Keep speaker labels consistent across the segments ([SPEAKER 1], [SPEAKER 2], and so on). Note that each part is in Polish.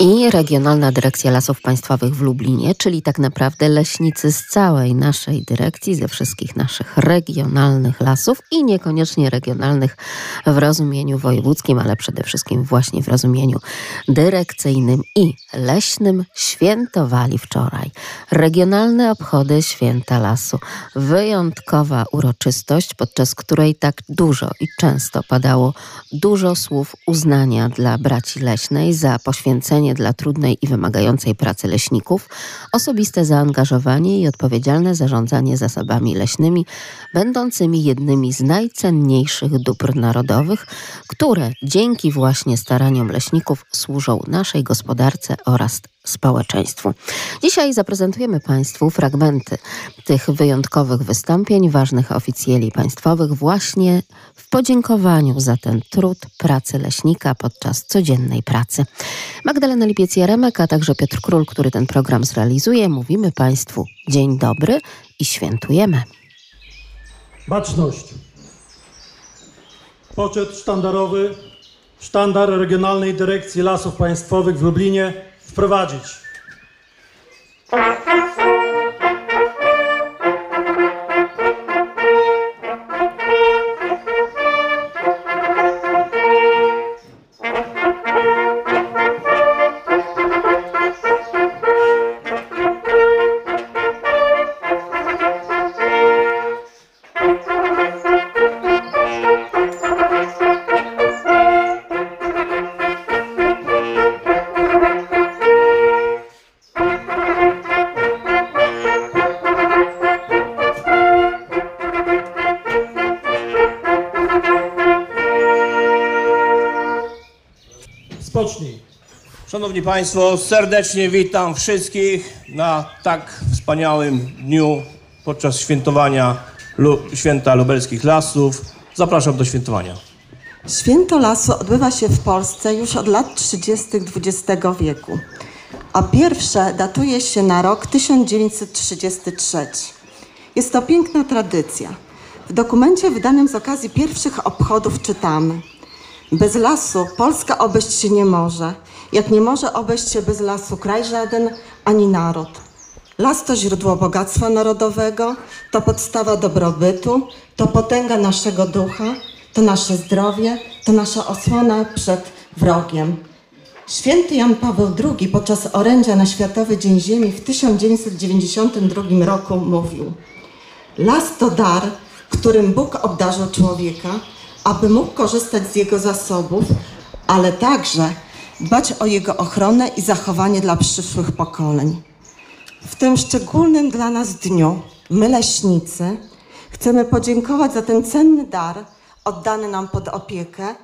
[SPEAKER 1] I Regionalna Dyrekcja Lasów Państwowych w Lublinie, czyli tak naprawdę leśnicy z całej naszej dyrekcji, ze wszystkich naszych regionalnych lasów i niekoniecznie regionalnych w rozumieniu wojewódzkim, ale przede wszystkim właśnie w rozumieniu dyrekcyjnym i leśnym, świętowali wczoraj regionalne obchody Święta Lasu. Wyjątkowa uroczystość, podczas której tak dużo i często padało dużo słów uznania dla braci leśnej za poświęcenie dla trudnej i wymagającej pracy leśników, osobiste zaangażowanie i odpowiedzialne zarządzanie zasobami leśnymi, będącymi jednymi z najcenniejszych dóbr narodowych, które dzięki właśnie staraniom leśników służą naszej gospodarce oraz społeczeństwu. Dzisiaj zaprezentujemy Państwu fragmenty tych wyjątkowych wystąpień ważnych oficjeli państwowych właśnie w podziękowaniu za ten trud pracy leśnika podczas codziennej pracy. Magdalena Lipiec-Jaremek, a także Piotr Król, który ten program zrealizuje, mówimy Państwu dzień dobry i świętujemy.
[SPEAKER 2] Baczność. Poczet sztandarowy, sztandar Regionalnej Dyrekcji Lasów Państwowych w Lublinie wprowadzić.
[SPEAKER 3] Szanowni Państwo, serdecznie witam wszystkich na tak wspaniałym dniu podczas świętowania Lu Święta Lubelskich Lasów. Zapraszam do świętowania.
[SPEAKER 4] Święto lasu odbywa się w Polsce już od lat 30. XX wieku, a pierwsze datuje się na rok 1933. Jest to piękna tradycja. W dokumencie wydanym z okazji pierwszych obchodów czytamy: Bez lasu Polska obejść się nie może, jak nie może obejść się bez lasu kraj żaden ani naród. Las to źródło bogactwa narodowego, to podstawa dobrobytu, to potęga naszego ducha, to nasze zdrowie, to nasza osłona przed wrogiem. Święty Jan Paweł II podczas orędzia na Światowy Dzień Ziemi w 1992 roku mówił: Las to dar, którym Bóg obdarzył człowieka, aby mógł korzystać z jego zasobów, ale także dbać o jego ochronę i zachowanie dla przyszłych pokoleń. W tym szczególnym dla nas dniu, my leśnicy, chcemy podziękować za ten cenny dar oddany nam pod opiekę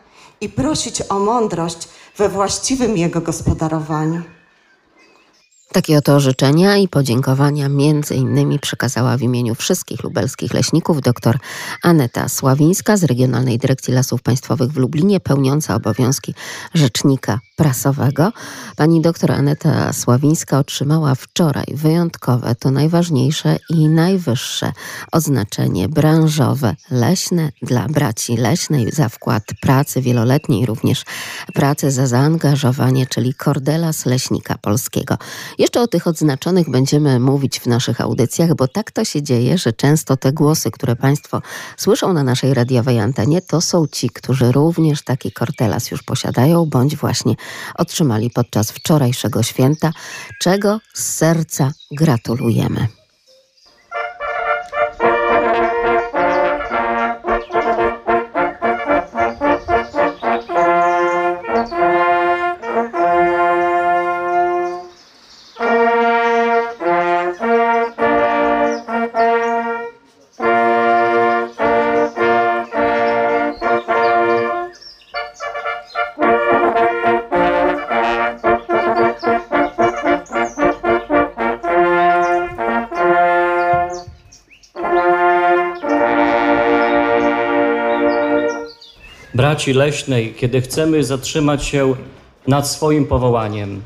[SPEAKER 4] i prosić o mądrość we właściwym jego gospodarowaniu.
[SPEAKER 1] Takie oto życzenia i podziękowania między innymi przekazała w imieniu wszystkich lubelskich leśników dr Aneta Sławińska z Regionalnej Dyrekcji Lasów Państwowych w Lublinie, pełniąca obowiązki rzecznika prasowego. Pani dr Aneta Sławińska otrzymała wczoraj wyjątkowe, to najważniejsze i najwyższe oznaczenie branżowe leśne dla braci leśnej za wkład pracy wieloletniej, również pracy za zaangażowanie, czyli Kordelas Leśnika Polskiego. Jeszcze o tych odznaczonych będziemy mówić w naszych audycjach, bo tak to się dzieje, że często te głosy, które Państwo słyszą na naszej radiowej antenie, to są ci, którzy również taki kortelas już posiadają, bądź właśnie otrzymali podczas wczorajszego święta, czego z serca gratulujemy.
[SPEAKER 5] Leśnej, kiedy chcemy zatrzymać się nad swoim powołaniem.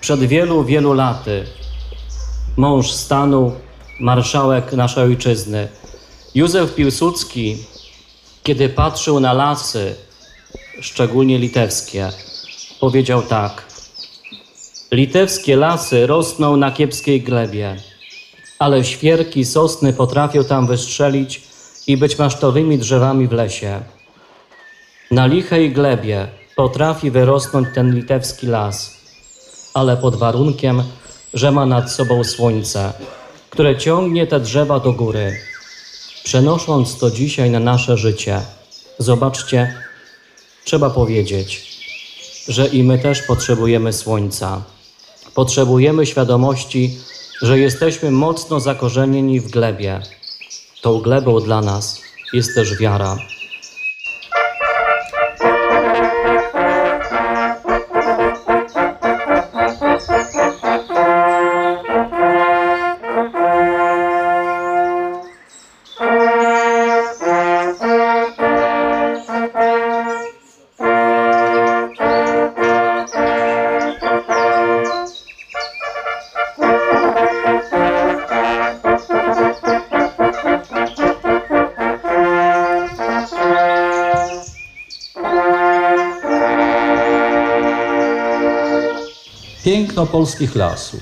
[SPEAKER 5] Przed wielu, wielu laty mąż stanu, marszałek naszej ojczyzny, Józef Piłsudski, kiedy patrzył na lasy, szczególnie litewskie, powiedział tak: Litewskie lasy rosną na kiepskiej glebie, ale świerki, sosny potrafią tam wystrzelić i być masztowymi drzewami w lesie. Na lichej glebie potrafi wyrosnąć ten litewski las, ale pod warunkiem, że ma nad sobą słońce, które ciągnie te drzewa do góry. Przenosząc to dzisiaj na nasze życie, zobaczcie, trzeba powiedzieć, że i my też potrzebujemy słońca. Potrzebujemy świadomości, że jesteśmy mocno zakorzenieni w glebie. Tą glebą dla nas jest też wiara.
[SPEAKER 6] Piękno polskich lasów.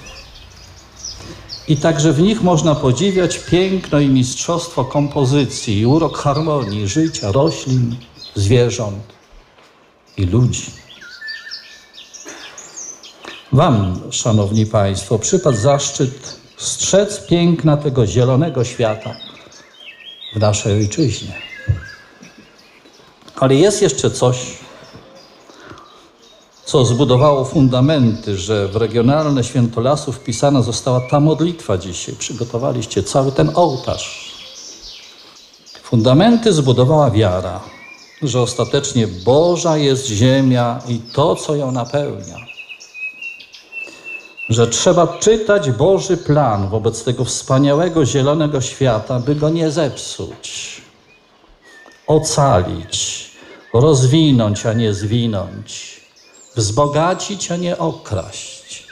[SPEAKER 6] I także w nich można podziwiać piękno i mistrzostwo kompozycji, i urok harmonii życia roślin, zwierząt i ludzi. Wam, szanowni państwo, przypadł zaszczyt strzec piękna tego zielonego świata w naszej ojczyźnie. Ale jest jeszcze coś, co zbudowało fundamenty, że w regionalne święto lasu wpisana została ta modlitwa dzisiaj. Przygotowaliście cały ten ołtarz. Fundamenty zbudowała wiara, że ostatecznie Boża jest ziemia i to, co ją napełnia. Że trzeba czytać Boży plan wobec tego wspaniałego zielonego świata, by go nie zepsuć, ocalić, rozwinąć, a nie zwinąć wzbogacić, a nie okraść.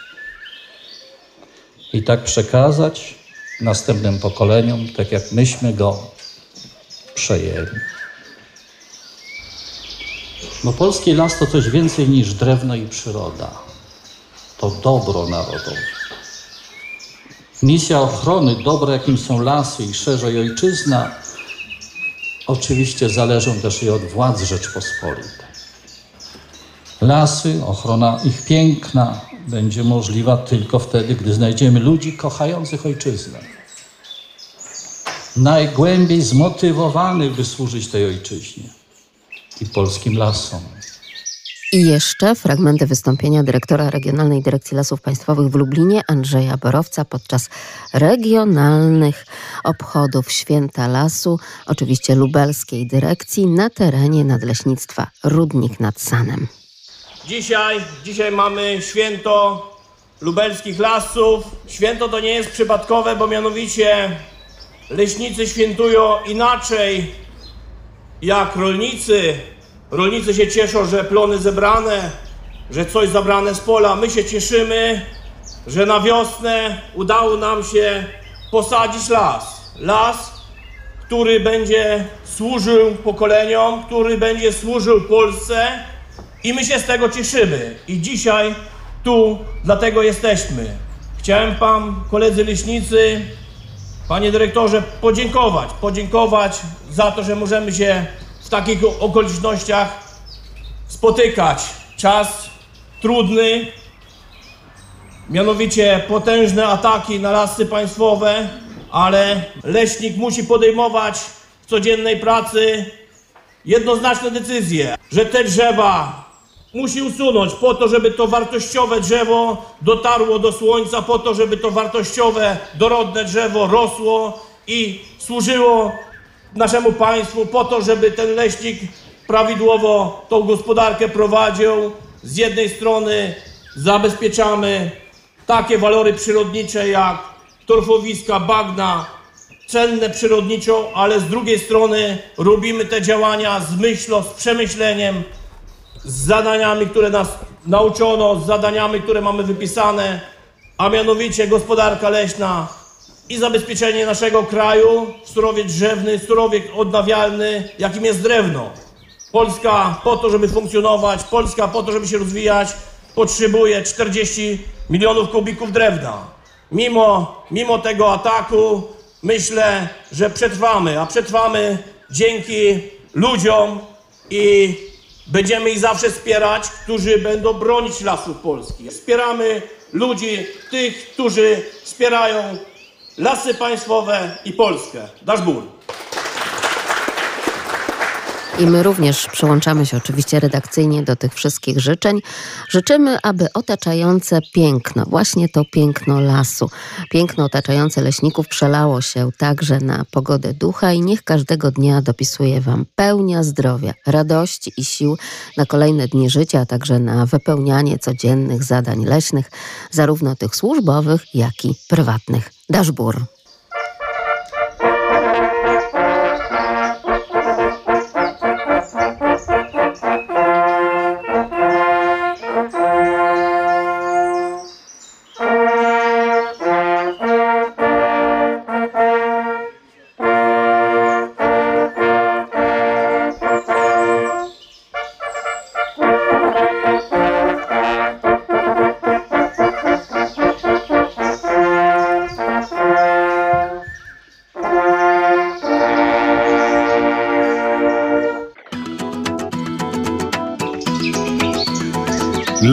[SPEAKER 6] I tak przekazać następnym pokoleniom, tak jak myśmy go przejęli. Bo polski las to coś więcej niż drewno i przyroda. To dobro narodowe. Misja ochrony dobra, jakim są lasy i szerzej ojczyzna, oczywiście zależą też i od władz Rzeczpospolitej. Lasy, ochrona ich piękna będzie możliwa tylko wtedy, gdy znajdziemy ludzi kochających ojczyznę. Najgłębiej zmotywowanych, by służyć tej ojczyźnie i polskim lasom.
[SPEAKER 1] I jeszcze fragmenty wystąpienia dyrektora Regionalnej Dyrekcji Lasów Państwowych w Lublinie Andrzeja Borowca podczas regionalnych obchodów Święta Lasu, oczywiście lubelskiej dyrekcji na terenie Nadleśnictwa Rudnik nad Sanem.
[SPEAKER 3] Dzisiaj, dzisiaj mamy święto lubelskich lasów. Święto to nie jest przypadkowe, bo mianowicie leśnicy świętują inaczej jak rolnicy. Rolnicy się cieszą, że plony zebrane, że coś zabrane z pola. My się cieszymy, że na wiosnę udało nam się posadzić las. Las, który będzie służył pokoleniom, który będzie służył Polsce i my się z tego cieszymy. I dzisiaj tu dlatego jesteśmy. Chciałem Wam, koledzy leśnicy, Panie Dyrektorze, podziękować. Podziękować za to, że możemy się w takich okolicznościach spotykać. Czas trudny, mianowicie potężne ataki na lasy państwowe, ale leśnik musi podejmować w codziennej pracy jednoznaczne decyzje, że te drzewa musi usunąć po to, żeby to wartościowe drzewo dotarło do słońca, po to, żeby to wartościowe, dorodne drzewo rosło i służyło naszemu państwu, po to, żeby ten leśnik prawidłowo tą gospodarkę prowadził. Z jednej strony zabezpieczamy takie walory przyrodnicze jak torfowiska, bagna, cenne przyrodniczo, ale z drugiej strony robimy te działania z myślą, z przemyśleniem, z zadaniami, które nas nauczono z zadaniami, które mamy wypisane, a mianowicie gospodarka leśna i zabezpieczenie naszego kraju, surowiec drzewny, surowiec odnawialny, jakim jest drewno. Polska po to, żeby funkcjonować, Polska po to, żeby się rozwijać, potrzebuje 40 milionów kubików drewna. Mimo, mimo tego ataku myślę, że przetrwamy, a przetrwamy dzięki ludziom i będziemy ich zawsze wspierać, którzy będą bronić lasów polskich. Wspieramy ludzi, tych, którzy wspierają lasy państwowe i Polskę. Dasz ból.
[SPEAKER 1] I my również przyłączamy się oczywiście redakcyjnie do tych wszystkich życzeń. Życzymy, aby otaczające piękno, właśnie to piękno lasu, piękno otaczające leśników przelało się także na pogodę ducha i niech każdego dnia dopisuje Wam pełnia zdrowia, radości i sił na kolejne dni życia, a także na wypełnianie codziennych zadań leśnych, zarówno tych służbowych, jak i prywatnych. Daszbur.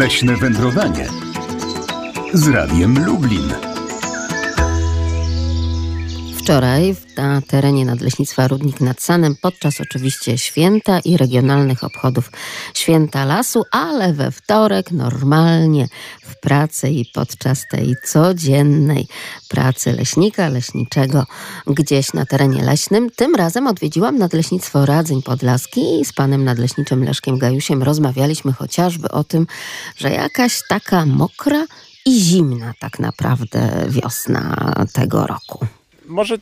[SPEAKER 7] Leśne wędrowanie z Radiem Lublin.
[SPEAKER 1] Wczoraj na terenie Nadleśnictwa Rudnik nad Sanem podczas oczywiście święta i regionalnych obchodów Święta Lasu, ale we wtorek normalnie pracy i podczas tej codziennej pracy leśnika, leśniczego gdzieś na terenie leśnym. Tym razem odwiedziłam Nadleśnictwo Radzyń Podlaski i z panem nadleśniczym Leszkiem Gajusiem rozmawialiśmy chociażby o tym, że jakaś taka mokra i zimna tak naprawdę wiosna tego roku
[SPEAKER 8] może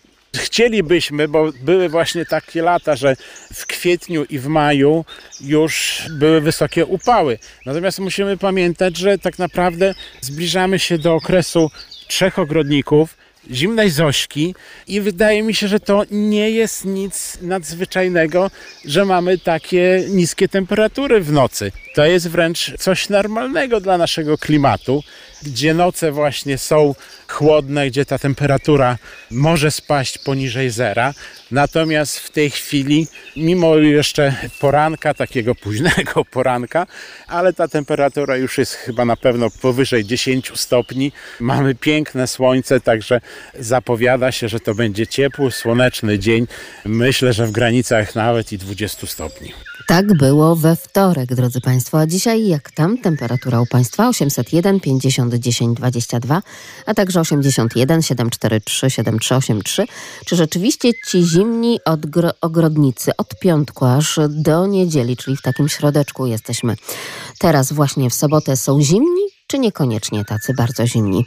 [SPEAKER 8] chcielibyśmy, bo były właśnie takie lata, że w kwietniu i w maju już były wysokie upały. Natomiast musimy pamiętać, że tak naprawdę zbliżamy się do okresu trzech ogrodników, zimnej Zośki i wydaje mi się, że to nie jest nic nadzwyczajnego, że mamy takie niskie temperatury w nocy. To jest wręcz coś normalnego dla naszego klimatu, gdzie noce właśnie są chłodne, gdzie ta temperatura może spaść poniżej zera. Natomiast w tej chwili, mimo jeszcze poranka, takiego późnego poranka, ale ta temperatura już jest chyba na pewno powyżej 10 stopni. Mamy piękne słońce, także zapowiada się, że to będzie ciepły, słoneczny dzień. Myślę, że w granicach nawet i 20 stopni.
[SPEAKER 1] Tak było we wtorek, drodzy Państwo. A dzisiaj jak tam temperatura u Państwa? 801 50 10 22, a także 81 743 7383. Czy rzeczywiście ci zimni ogrodnicy od piątku aż do niedzieli, czyli w takim środeczku jesteśmy teraz właśnie w sobotę są zimni, czy niekoniecznie tacy bardzo zimni?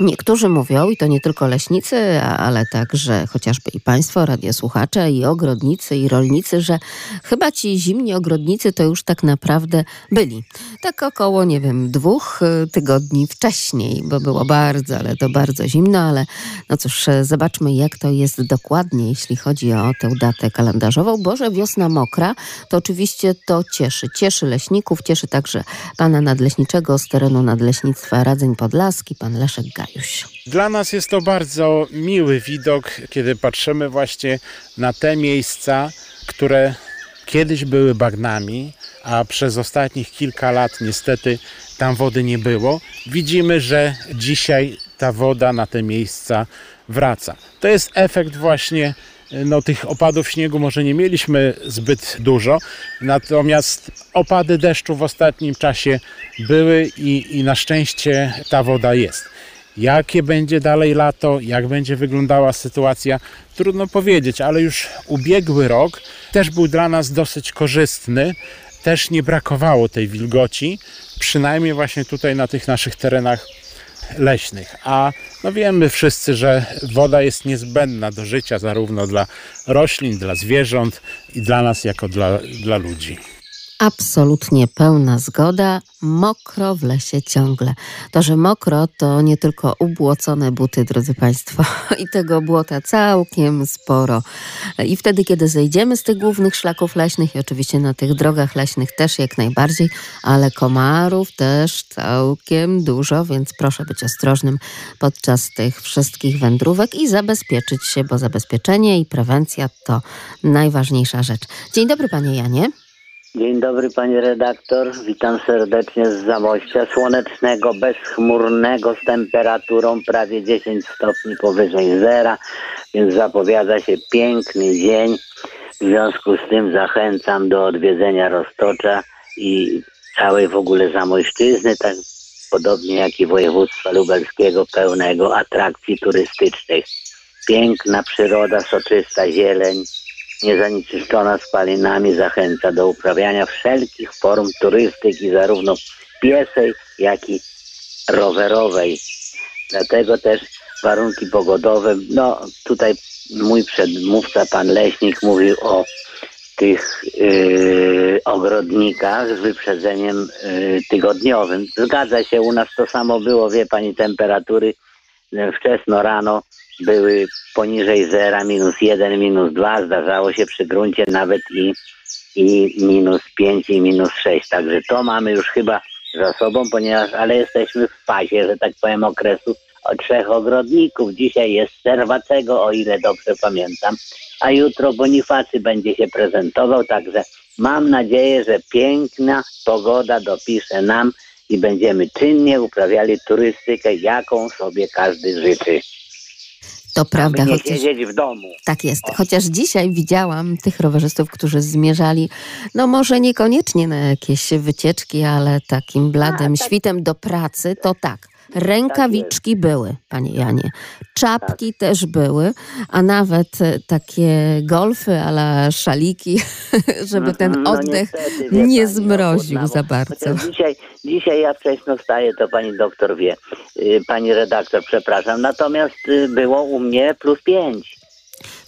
[SPEAKER 1] Niektórzy mówią, i to nie tylko leśnicy, ale także chociażby i państwo, radiosłuchacze, i ogrodnicy, i rolnicy, że chyba ci zimni ogrodnicy to już tak naprawdę byli. Tak około, nie wiem, dwóch y, tygodni wcześniej, bo było bardzo, ale to bardzo zimno, ale no cóż, zobaczmy jak to jest dokładnie, jeśli chodzi o tę datę kalendarzową, bo że wiosna mokra, to oczywiście to cieszy. Cieszy leśników, cieszy także pana nadleśniczego z terenu Nadleśnictwa Radzeń Podlaski, pan Leszek
[SPEAKER 8] Dla nas jest to bardzo miły widok, kiedy patrzymy właśnie na te miejsca, które kiedyś były bagnami, a przez ostatnich kilka lat niestety tam wody nie było. Widzimy, że dzisiaj ta woda na te miejsca wraca. To jest efekt właśnie no, tych opadów śniegu może nie mieliśmy zbyt dużo, natomiast opady deszczu w ostatnim czasie były i, i na szczęście ta woda jest. Jakie będzie dalej lato, jak będzie wyglądała sytuacja, trudno powiedzieć, ale już ubiegły rok też był dla nas dosyć korzystny. Też nie brakowało tej wilgoci, przynajmniej właśnie tutaj na tych naszych terenach leśnych. A no wiemy wszyscy, że woda jest niezbędna do życia zarówno dla roślin, dla zwierząt i dla nas jako dla, dla ludzi.
[SPEAKER 1] Absolutnie pełna zgoda. Mokro w lesie ciągle. To, że mokro, to nie tylko ubłocone buty, drodzy Państwo, i tego błota całkiem sporo. I wtedy, kiedy zejdziemy z tych głównych szlaków leśnych, i oczywiście na tych drogach leśnych też jak najbardziej, ale komarów też całkiem dużo, więc proszę być ostrożnym podczas tych wszystkich wędrówek i zabezpieczyć się, bo zabezpieczenie i prewencja to najważniejsza rzecz. Dzień dobry, Panie Janie.
[SPEAKER 9] Dzień dobry pani redaktor, witam serdecznie z Zamościa słonecznego, bezchmurnego z temperaturą prawie 10 stopni powyżej zera, więc zapowiada się piękny dzień. W związku z tym zachęcam do odwiedzenia Roztocza i całej w ogóle Zamojszczyzny, tak podobnie jak i województwa lubelskiego pełnego atrakcji turystycznych. Piękna przyroda, soczysta zieleń, niezanieczyszczona spalinami zachęca do uprawiania wszelkich form turystyki, zarówno piesej, jak i rowerowej. Dlatego też warunki pogodowe, no tutaj mój przedmówca, pan Leśnik, mówił o tych yy, ogrodnikach z wyprzedzeniem yy, tygodniowym. Zgadza się, u nas to samo było, wie pani, temperatury yy, wczesno rano były poniżej zera, minus jeden, minus dwa, zdarzało się przy gruncie nawet i, i minus pięć i minus sześć. Także to mamy już chyba za sobą, ponieważ, ale jesteśmy w fazie, że tak powiem, okresu trzech ogrodników. Dzisiaj jest Serwacego, o ile dobrze pamiętam, a jutro Bonifacy będzie się prezentował, także mam nadzieję, że piękna pogoda dopisze nam i będziemy czynnie uprawiali turystykę, jaką sobie każdy życzy.
[SPEAKER 1] To prawda.
[SPEAKER 9] nie
[SPEAKER 1] chociaż...
[SPEAKER 9] siedzieć w domu.
[SPEAKER 1] Tak jest. Chociaż dzisiaj widziałam tych rowerzystów, którzy zmierzali, no może niekoniecznie na jakieś wycieczki, ale takim bladym
[SPEAKER 9] tak.
[SPEAKER 1] świtem do pracy, to tak. Rękawiczki były, panie Janie. Czapki też były, a nawet e, takie golfy ala szaliki, żeby ten
[SPEAKER 9] Mhm, no
[SPEAKER 1] oddech
[SPEAKER 9] niestety, wie
[SPEAKER 1] nie
[SPEAKER 9] pani,
[SPEAKER 1] zmroził
[SPEAKER 9] ochłodzało.
[SPEAKER 1] za bardzo.
[SPEAKER 9] Dzisiaj, dzisiaj ja wcześno wstaję, to pani doktor wie, y, pani redaktor, przepraszam. Natomiast y, było u mnie plus pięć.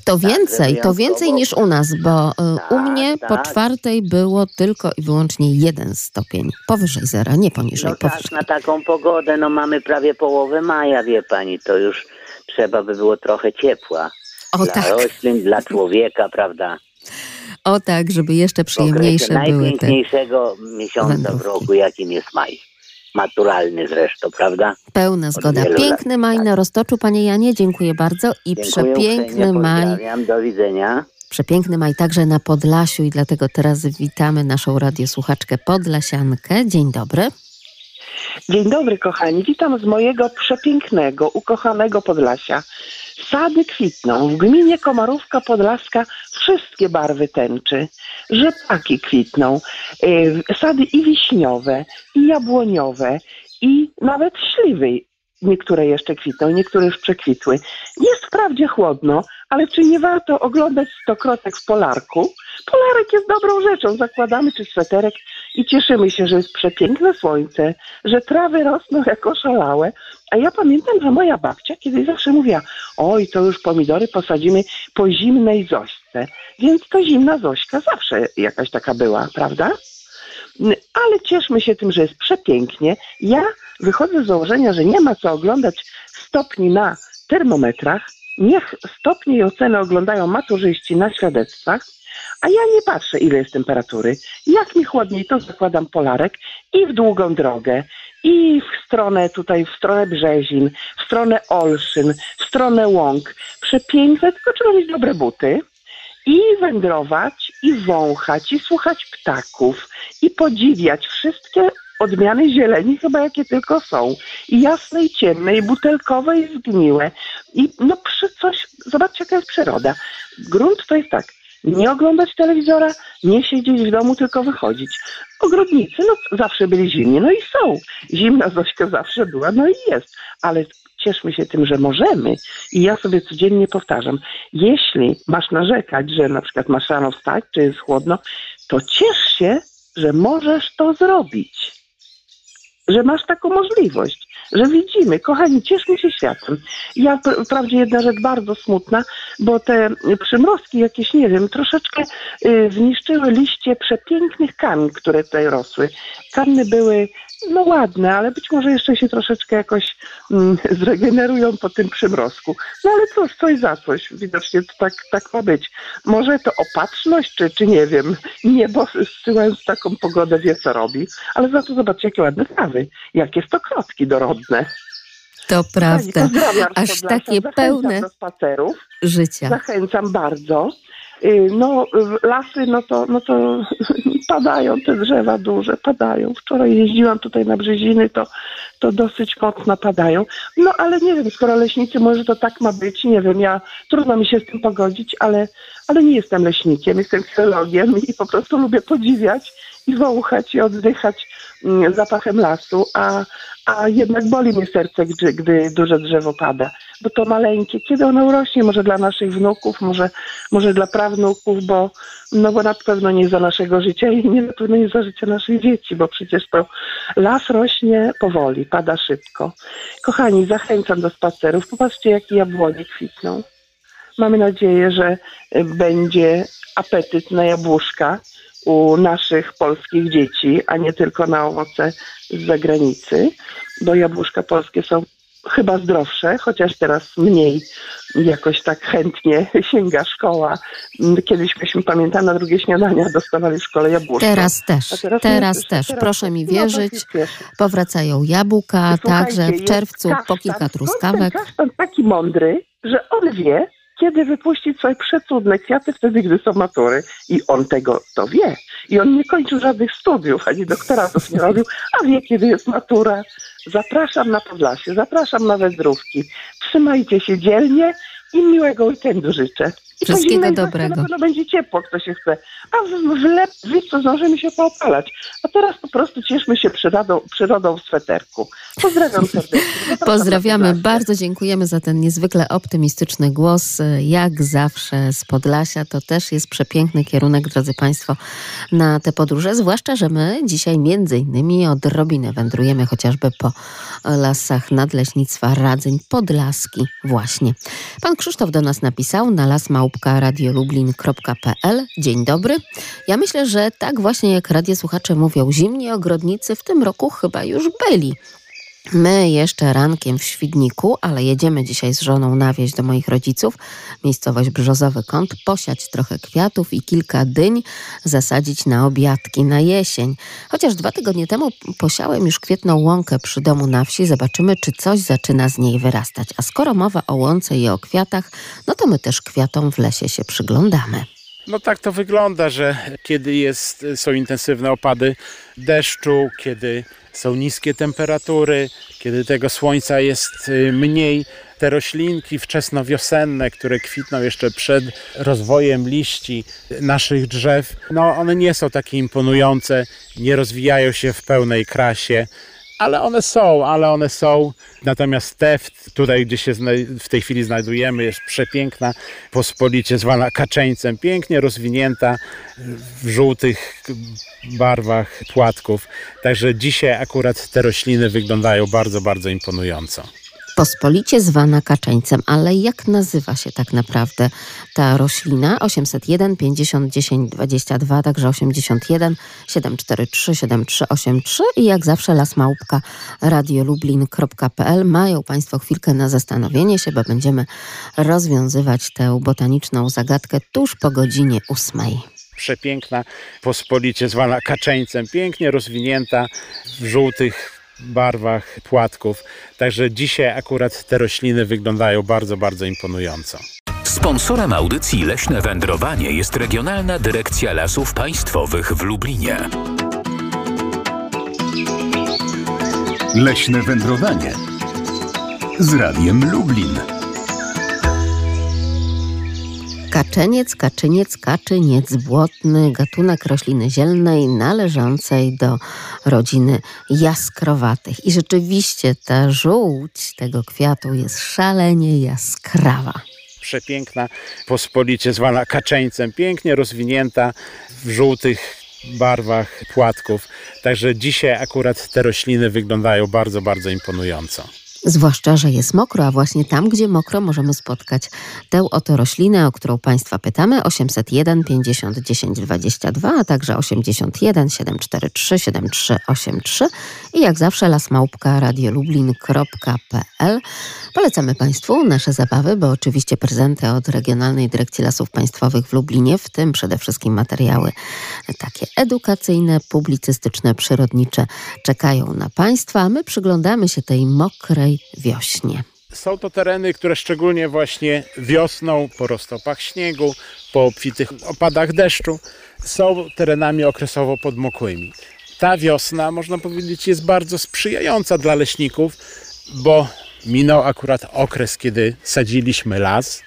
[SPEAKER 1] To więcej, to więcej niż u nas, bo y, u mnie po czwartej było tylko i wyłącznie jeden stopień. Powyżej zera, nie poniżej.
[SPEAKER 9] No
[SPEAKER 1] powyżej.
[SPEAKER 9] tak, na taką pogodę, no mamy prawie połowę maja, wie pani, to już trzeba by było trochę ciepła.
[SPEAKER 1] O
[SPEAKER 9] dla
[SPEAKER 1] tak,
[SPEAKER 9] roślin, dla człowieka, prawda?
[SPEAKER 1] o tak, żeby jeszcze
[SPEAKER 9] W
[SPEAKER 1] przyjemniejsze były te.
[SPEAKER 9] najpiękniejszego miesiąca w
[SPEAKER 1] wędrówki.
[SPEAKER 9] roku, jakim jest maj. Maturalny zresztą, prawda?
[SPEAKER 1] Pełna zgoda. Piękny
[SPEAKER 9] lat,
[SPEAKER 1] maj
[SPEAKER 9] tak.
[SPEAKER 1] na roztoczu, panie Janie, dziękuję bardzo. I
[SPEAKER 9] Dziękuję
[SPEAKER 1] przepiękny
[SPEAKER 9] uprzejmie,
[SPEAKER 1] maj,
[SPEAKER 9] pozdrawiam, do widzenia.
[SPEAKER 1] przepiękny maj także na Podlasiu i dlatego teraz witamy naszą radiosłuchaczkę Podlasiankę. Dzień dobry.
[SPEAKER 10] Dzień dobry, kochani. Witam z mojego przepięknego, ukochanego Podlasia. Sady kwitną. W gminie Komarówka Podlaska wszystkie barwy tęczy. Rzepaki kwitną. Yy, Sady i wiśniowe, i jabłoniowe, i nawet śliwy. Niektóre jeszcze kwitną, niektóre już przekwitły. Jest wprawdzie chłodno, ale czy nie warto oglądać stokrotek w polarku? Polarek jest dobrą rzeczą. Zakładamy czy sweterek i cieszymy się, że jest przepiękne słońce, że trawy rosną jak oszalałe. A ja pamiętam, że moja babcia kiedyś zawsze mówiła, oj, to już pomidory posadzimy po zimnej Zośce. Więc to zimna Zośka zawsze jakaś taka była, prawda? Ale cieszmy się tym, że jest przepięknie. Ja wychodzę z założenia, że nie ma co oglądać stopni na termometrach. Niech stopnie i oceny oglądają maturzyści na świadectwach, a ja nie patrzę, ile jest temperatury. Jak mi chłodniej, to zakładam polarek i w długą drogę, i w stronę tutaj, w stronę Brzezin, w stronę Olszyn, w stronę Łąk. Przepiękne, tylko trzeba mieć dobre buty i wędrować, i wąchać, i słuchać ptaków, i podziwiać wszystkie odmiany zieleni, chyba jakie tylko są. I jasne, i ciemne, i butelkowe, i zgniłe. I no przy coś, zobaczcie jaka jest przyroda. Grunt to jest tak, nie oglądać telewizora, nie siedzieć w domu, tylko wychodzić. Ogrodnicy, no zawsze byli zimni, no i są. Zimna Zośka zawsze była, no i jest. Ale cieszmy się tym, że możemy. I ja sobie codziennie powtarzam, jeśli masz narzekać, że na przykład masz rano wstać, czy jest chłodno, to ciesz się, że możesz to zrobić. Że masz taką możliwość, że widzimy. Kochani, cieszmy się światem. Ja wprawdzie jedna rzecz bardzo smutna, bo te przymrozki jakieś, nie wiem, troszeczkę y, zniszczyły liście przepięknych kan, które tutaj rosły. Kanny były no ładne, ale być może jeszcze się troszeczkę jakoś mm, zregenerują po tym przymrozku. No ale cóż, coś za coś. Widocznie to tak, tak ma być. Może to opatrzność, czy, czy nie wiem, niebo zsyłając taką pogodę wie co robi. Ale za to zobaczcie, jakie ładne trawy, jakie stokrotki
[SPEAKER 1] To prawda. Aż takie pełne
[SPEAKER 10] do spacerów.
[SPEAKER 1] życia.
[SPEAKER 10] Zachęcam bardzo. Y, no, lasy, no to, no to padają te drzewa duże, padają. Wczoraj jeździłam tutaj na Brzeziny, to, to dosyć mocno padają. No ale nie wiem, skoro leśnicy, może to tak ma być, nie wiem, ja trudno mi się z tym pogodzić, ale, ale nie jestem leśnikiem, jestem filologiem i po prostu lubię podziwiać i wąchać i oddychać zapachem lasu, a, a jednak boli mnie serce, gdy, gdy duże drzewo pada, bo to maleńkie. Kiedy ono urośnie? Może dla naszych wnuków, może, może dla prawnuków, bo, no bo na pewno nie za naszego życia i nie na pewno nie za życia naszych dzieci, bo przecież to las rośnie powoli, pada szybko. Kochani, zachęcam do spacerów. Popatrzcie, jakie jabłonie kwitną. Mamy nadzieję, że będzie apetyt na jabłuszka u naszych polskich dzieci, a nie tylko na owoce z zagranicy, bo jabłuszka polskie są chyba zdrowsze, chociaż teraz mniej jakoś tak chętnie sięga szkoła. Kiedyś myśmy, pamiętam, na drugie śniadania dostawali w szkole jabłuszka.
[SPEAKER 1] Teraz też, teraz, teraz nie, też. Teraz Proszę mi wierzyć, no, powracają jabłka, także w czerwcu kasztan, po kilka truskawek.
[SPEAKER 10] Ten kasztan taki mądry, że on wie, kiedy wypuścić swoje przecudne kwiaty wtedy, gdy są matury. I on tego to wie. I on nie kończył żadnych studiów, ani doktoratów nie robił, a wie, kiedy jest matura. Zapraszam na Podlasie, zapraszam na Wędrówki. Trzymajcie się dzielnie i miłego weekendu życzę.
[SPEAKER 1] I Wszystkiego dobrego.
[SPEAKER 10] Na pewno będzie ciepło, kto się chce. A w, w, lep, zdążymy się poopalać. A teraz po prostu cieszmy się przyrodą, przyrodą w sweterku. Pozdrawiam serdecznie.
[SPEAKER 1] Pozdrawiamy. Bardzo dziękujemy za ten niezwykle optymistyczny głos. Jak zawsze z Podlasia. To też jest przepiękny kierunek, drodzy Państwo, na te podróże. Zwłaszcza, że my dzisiaj między innymi odrobinę wędrujemy chociażby po lasach nadleśnictwa Radzeń Podlaski właśnie. Pan Krzysztof do nas napisał na las radiolublin.pl. Dzień dobry. Ja myślę, że tak właśnie jak radiosłuchacze mówią, zimni ogrodnicy w tym roku chyba już byli. My jeszcze rankiem w Świdniku, ale jedziemy dzisiaj z żoną na wieś do moich rodziców, miejscowość Brzozowy Kąt, posiać trochę kwiatów i kilka dyń, zasadzić na obiadki na jesień. Chociaż dwa tygodnie temu posiałem już kwietną łąkę przy domu na wsi, zobaczymy, czy coś zaczyna z niej wyrastać. A skoro mowa o łące i o kwiatach, no to my też kwiatom w lesie się przyglądamy.
[SPEAKER 8] No tak to wygląda, że kiedy jest, są intensywne opady deszczu, kiedy są niskie temperatury, kiedy tego słońca jest y, mniej, te roślinki wczesnowiosenne, które kwitną jeszcze przed rozwojem liści naszych drzew, no one nie są takie imponujące, nie rozwijają się w pełnej krasie ale one są, ale one są. Natomiast te tutaj, gdzie się w tej chwili znajdujemy, jest przepiękna, pospolicie zwana kaczeńcem, pięknie rozwinięta w żółtych barwach płatków. Także dzisiaj akurat te rośliny wyglądają bardzo, bardzo imponująco
[SPEAKER 1] pospolicie zwana kaczeńcem, ale jak nazywa się tak naprawdę ta roślina? 801 50 10 22, także 81 743 7383 i jak zawsze lasmałpka radiolublin.pl. Mają Państwo chwilkę na zastanowienie się, bo będziemy rozwiązywać tę botaniczną zagadkę tuż po godzinie ósmej
[SPEAKER 8] przepiękna, pospolicie zwana kaczeńcem, pięknie rozwinięta w żółtych barwach płatków. Także dzisiaj akurat te rośliny wyglądają bardzo, bardzo imponująco.
[SPEAKER 11] Sponsorem audycji Leśne Wędrowanie jest Regionalna Dyrekcja Lasów Państwowych w Lublinie.
[SPEAKER 12] Leśne Wędrowanie z Radiem Lublin.
[SPEAKER 1] Kaczeniec, kaczyniec, kaczyniec błotny, gatunek rośliny zielnej należącej do rodziny jaskrowatych. I rzeczywiście ta żółć tego kwiatu jest szalenie jaskrawa
[SPEAKER 8] przepiękna, pospolicie zwana kaczeńcem, pięknie rozwinięta w żółtych barwach płatków. Także dzisiaj akurat te rośliny wyglądają bardzo, bardzo imponująco.
[SPEAKER 1] Zwłaszcza, że jest mokro, a właśnie tam, gdzie mokro, możemy spotkać tę oto roślinę, o którą Państwa pytamy. 801 50 10 22, a także 81 743 7383 i jak zawsze lasmałpka radiolublin.pl. Polecamy Państwu nasze zabawy, bo oczywiście prezenty od Regionalnej Dyrekcji Lasów Państwowych w Lublinie, w tym przede wszystkim materiały takie edukacyjne, publicystyczne, przyrodnicze czekają na Państwa, a my przyglądamy się tej mokrej wiośnie.
[SPEAKER 8] Są to tereny, które szczególnie właśnie wiosną, po roztopach śniegu, po obfitych opadach deszczu, są terenami okresowo podmokłymi. Ta wiosna, można powiedzieć, jest bardzo sprzyjająca dla leśników, bo minął akurat okres, kiedy sadziliśmy las,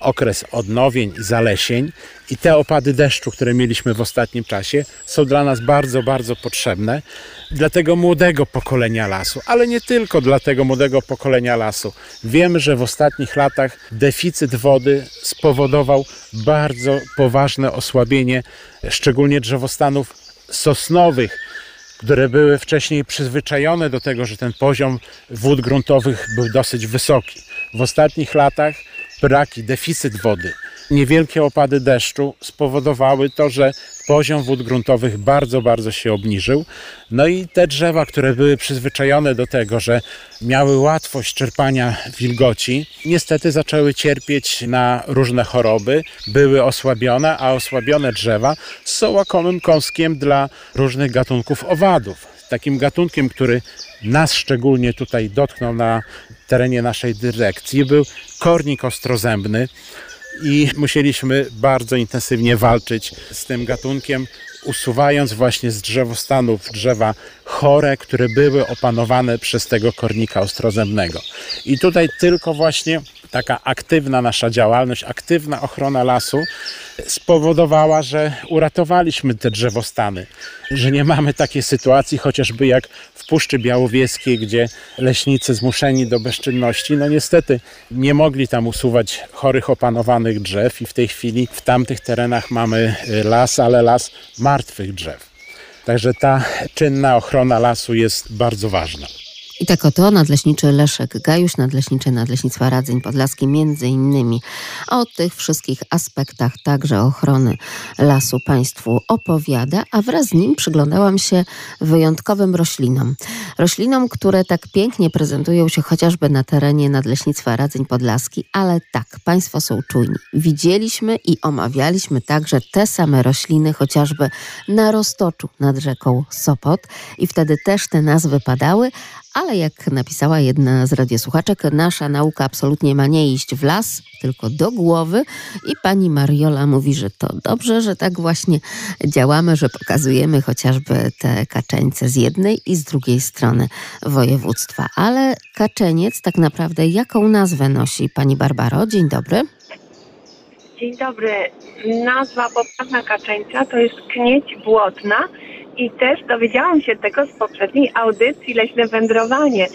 [SPEAKER 8] okres odnowień i zalesień i te opady deszczu, które mieliśmy w ostatnim czasie, są dla nas bardzo, bardzo potrzebne dla tego młodego pokolenia lasu, ale nie tylko dla tego młodego pokolenia lasu. Wiemy, że w ostatnich latach deficyt wody spowodował bardzo poważne osłabienie, szczególnie drzewostanów sosnowych, które były wcześniej przyzwyczajone do tego, że ten poziom wód gruntowych był dosyć wysoki. W ostatnich latach braki, deficyt wody, niewielkie opady deszczu spowodowały to, że poziom wód gruntowych bardzo, bardzo się obniżył. No i te drzewa, które były przyzwyczajone do tego, że miały łatwość czerpania wilgoci, niestety zaczęły cierpieć na różne choroby, były osłabione, a osłabione drzewa są łakomym kąskiem dla różnych gatunków owadów. Takim gatunkiem, który nas szczególnie tutaj dotknął na terenie naszej dyrekcji, był kornik ostrozębny i musieliśmy bardzo intensywnie walczyć z tym gatunkiem, usuwając właśnie z drzewostanów drzewa chore, które były opanowane przez tego kornika ostrozębnego. I tutaj tylko właśnie taka aktywna nasza działalność, aktywna ochrona lasu spowodowała, że uratowaliśmy te drzewostany, że nie mamy takiej sytuacji chociażby jak w Puszczy Białowieskiej, gdzie leśnicy zmuszeni do bezczynności, no niestety nie mogli tam usuwać chorych opanowanych drzew i w tej chwili w tamtych terenach mamy las, ale las martwych drzew. Także ta czynna ochrona lasu jest bardzo ważna.
[SPEAKER 1] I tak oto nadleśniczy Leszek Gajusz, nadleśniczy Nadleśnictwa Radzeń Podlaski, między innymi o tych wszystkich aspektach także ochrony lasu Państwu opowiada, a wraz z nim przyglądałam się wyjątkowym roślinom. Roślinom, które tak pięknie prezentują się chociażby na terenie Nadleśnictwa Radzeń Podlaski, ale tak, Państwo są czujni. Widzieliśmy i omawialiśmy także te same rośliny chociażby na Roztoczu nad rzeką Sopot i wtedy też te nazwy padały, ale jak napisała jedna z radiosłuchaczek, nasza nauka absolutnie ma nie iść w las, tylko do głowy. I pani Mariola mówi, że to dobrze, że tak właśnie działamy, że pokazujemy chociażby te kaczeńce z jednej i z drugiej strony województwa. Ale kaczeniec tak naprawdę jaką nazwę nosi pani Barbaro? Dzień dobry.
[SPEAKER 13] Dzień dobry. Nazwa poprawna kaczeńca to jest knieć błotna i też dowiedziałam się tego z poprzedniej audycji Leśne Wędrowanie.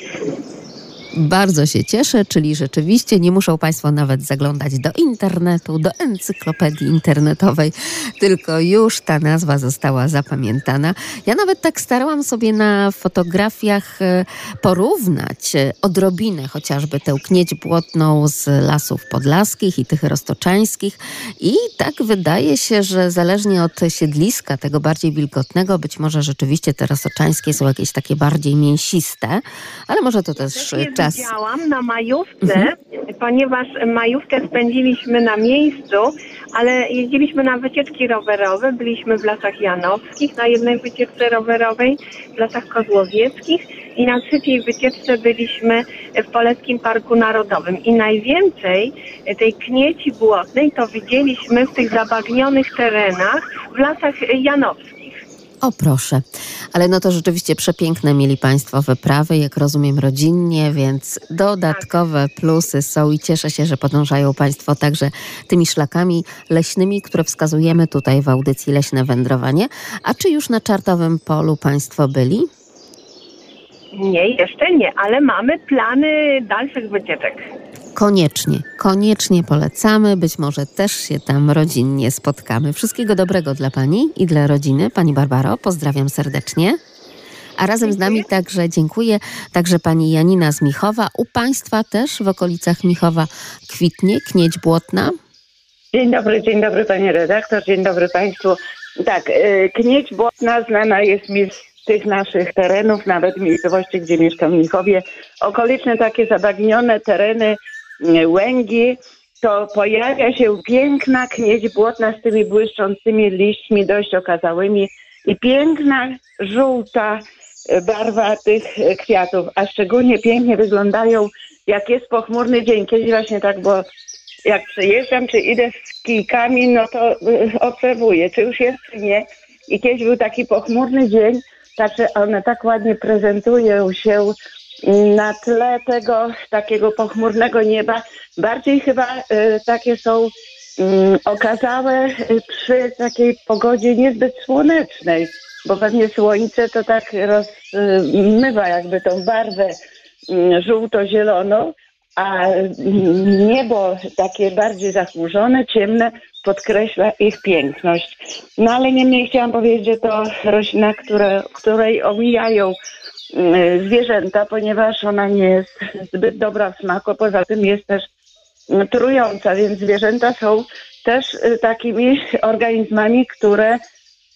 [SPEAKER 1] Bardzo się cieszę, czyli rzeczywiście nie muszą Państwo nawet zaglądać do internetu, do encyklopedii internetowej, tylko już ta nazwa została zapamiętana. Ja nawet tak starałam sobie na fotografiach e, porównać e, odrobinę chociażby tę knieć błotną z lasów podlaskich i tych roztoczańskich i tak wydaje się, że zależnie od siedliska, tego bardziej wilgotnego, być może rzeczywiście te roztoczańskie są jakieś takie bardziej mięsiste, ale może to też czas.
[SPEAKER 13] Widziałam na majówce, mhm. ponieważ majówkę spędziliśmy na miejscu, ale jeździliśmy na wycieczki rowerowe. Byliśmy w Lasach Janowskich na jednej wycieczce rowerowej, w Lasach Kozłowieckich i na trzeciej wycieczce byliśmy w Poleckim Parku Narodowym. I najwięcej tej knieci błotnej to widzieliśmy w tych zabagnionych terenach w Lasach Janowskich.
[SPEAKER 1] O proszę, ale no to rzeczywiście przepiękne mieli Państwo wyprawy, jak rozumiem rodzinnie, więc dodatkowe plusy są i cieszę się, że podążają Państwo także tymi szlakami leśnymi, które wskazujemy tutaj w audycji Leśne Wędrowanie. A czy już na czartowym polu Państwo byli?
[SPEAKER 13] Nie, jeszcze nie, ale mamy plany dalszych wycieczek.
[SPEAKER 1] Koniecznie, koniecznie polecamy. Być może też się tam rodzinnie spotkamy. Wszystkiego dobrego dla Pani i dla rodziny. Pani Barbaro, pozdrawiam serdecznie. A razem z nami także dziękuję także pani Janina z Michowa. U państwa też w okolicach Michowa kwitnie, knieć błotna.
[SPEAKER 14] Dzień dobry, dzień dobry panie redaktor, dzień dobry państwu. Tak, y, knieć błotna znana jest mi z tych naszych terenów, nawet miejscowości, gdzie mieszkam w Michowie. Okoliczne takie zabagnione tereny, łęgi, to pojawia się piękna knieć błotna z tymi błyszczącymi liśćmi dość okazałymi i piękna żółta barwa tych kwiatów, a szczególnie pięknie wyglądają, jak jest pochmurny dzień. Kiedyś właśnie tak, bo jak przejeżdżam, czy idę z kijkami, no to obserwuję, czy już jest, czy nie. I kiedyś był taki pochmurny dzień, znaczy one tak ładnie prezentują się na tle tego takiego pochmurnego nieba. Bardziej chyba y, takie są y, okazałe y, przy takiej pogodzie niezbyt słonecznej bo pewnie słońce to tak rozmywa jakby tą barwę mm, żółto-zieloną, a niebo takie bardziej zachmurzone, ciemne podkreśla ich piękność. No ale niemniej chciałam powiedzieć, że to roślina, które, której omijają mm, zwierzęta, ponieważ ona nie jest zbyt dobra w smaku, poza tym jest też trująca, więc zwierzęta są też y, takimi organizmami, które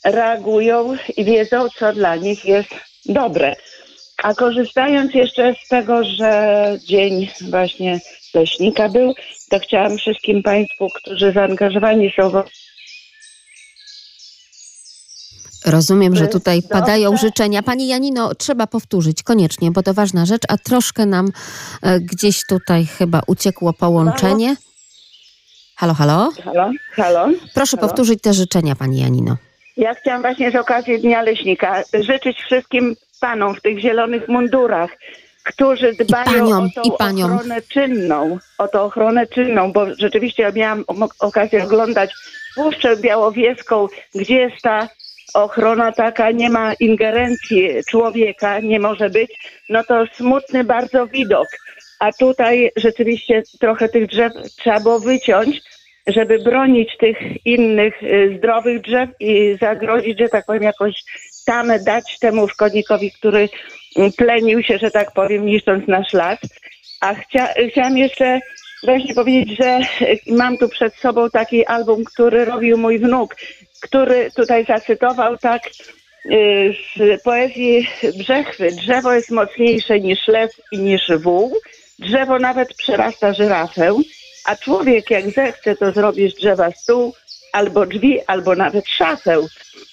[SPEAKER 14] reagują i wiedzą, co dla nich jest dobre. A korzystając jeszcze z tego, że dzień właśnie leśnika był, to chciałam wszystkim Państwu, którzy zaangażowani są w
[SPEAKER 1] Rozumiem, że tutaj padają życzenia. Pani Janino, trzeba powtórzyć koniecznie, bo to ważna rzecz, a troszkę nam e, gdzieś tutaj chyba uciekło połączenie. Halo, halo?
[SPEAKER 14] Halo, halo.
[SPEAKER 1] Proszę
[SPEAKER 14] halo.
[SPEAKER 1] powtórzyć te życzenia, Pani Janino.
[SPEAKER 14] Ja chciałam właśnie z okazji Dnia Leśnika życzyć wszystkim panom w tych zielonych mundurach, którzy dbają
[SPEAKER 1] paniom,
[SPEAKER 14] o tą ochronę czynną, o tą ochronę czynną, bo rzeczywiście ja miałam okazję oglądać Puszczę Białowieską, gdzie jest ta ochrona taka, nie ma ingerencji człowieka, nie może być, no to smutny bardzo widok. A tutaj rzeczywiście trochę tych drzew trzeba było wyciąć, żeby bronić tych innych y, zdrowych drzew i zagrozić, że tak powiem, jakąś tamę dać temu szkodnikowi, który y, plenił się, że tak powiem, niszcząc nasz las. A chcia, chciałam jeszcze właśnie powiedzieć, że y, mam tu przed sobą taki album, który robił mój wnuk, który tutaj zacytował tak y, z poezji Brzechwy. Drzewo jest mocniejsze niż lew i niż wół. Drzewo nawet przerasta żyrafę. A człowiek, jak zechce, to zrobi z drzewa stół, albo drzwi, albo nawet szafę.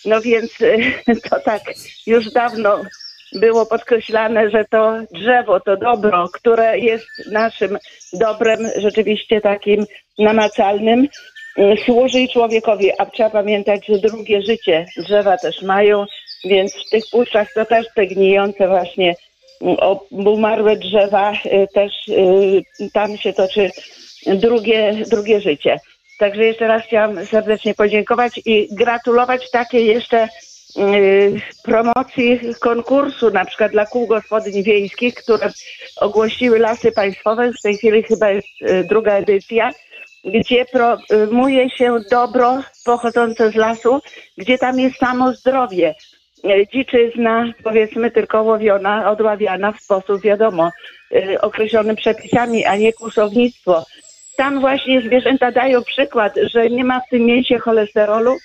[SPEAKER 14] No więc y, to tak już dawno było podkreślane, że to drzewo, to dobro, które jest naszym dobrem rzeczywiście takim namacalnym, służy i człowiekowi. A trzeba pamiętać, że drugie życie drzewa też mają, więc w tych puszczach to też te gnijące właśnie o- umarłe drzewa y, też y, tam się toczy drugie, drugie życie. Także jeszcze raz chciałam serdecznie podziękować i gratulować takiej jeszcze y, promocji konkursu, na przykład dla kół gospodyń wiejskich, które ogłosiły lasy państwowe. W tej chwili chyba jest y, druga edycja, gdzie promuje się dobro pochodzące z lasu, gdzie tam jest samo zdrowie. Dziczyzna, powiedzmy, tylko łowiona, odławiana w sposób, wiadomo, y, określonym przepisami, a nie kłusownictwo. Tam właśnie zwierzęta dają przykład, że nie ma w tym mięsie cholesterolu,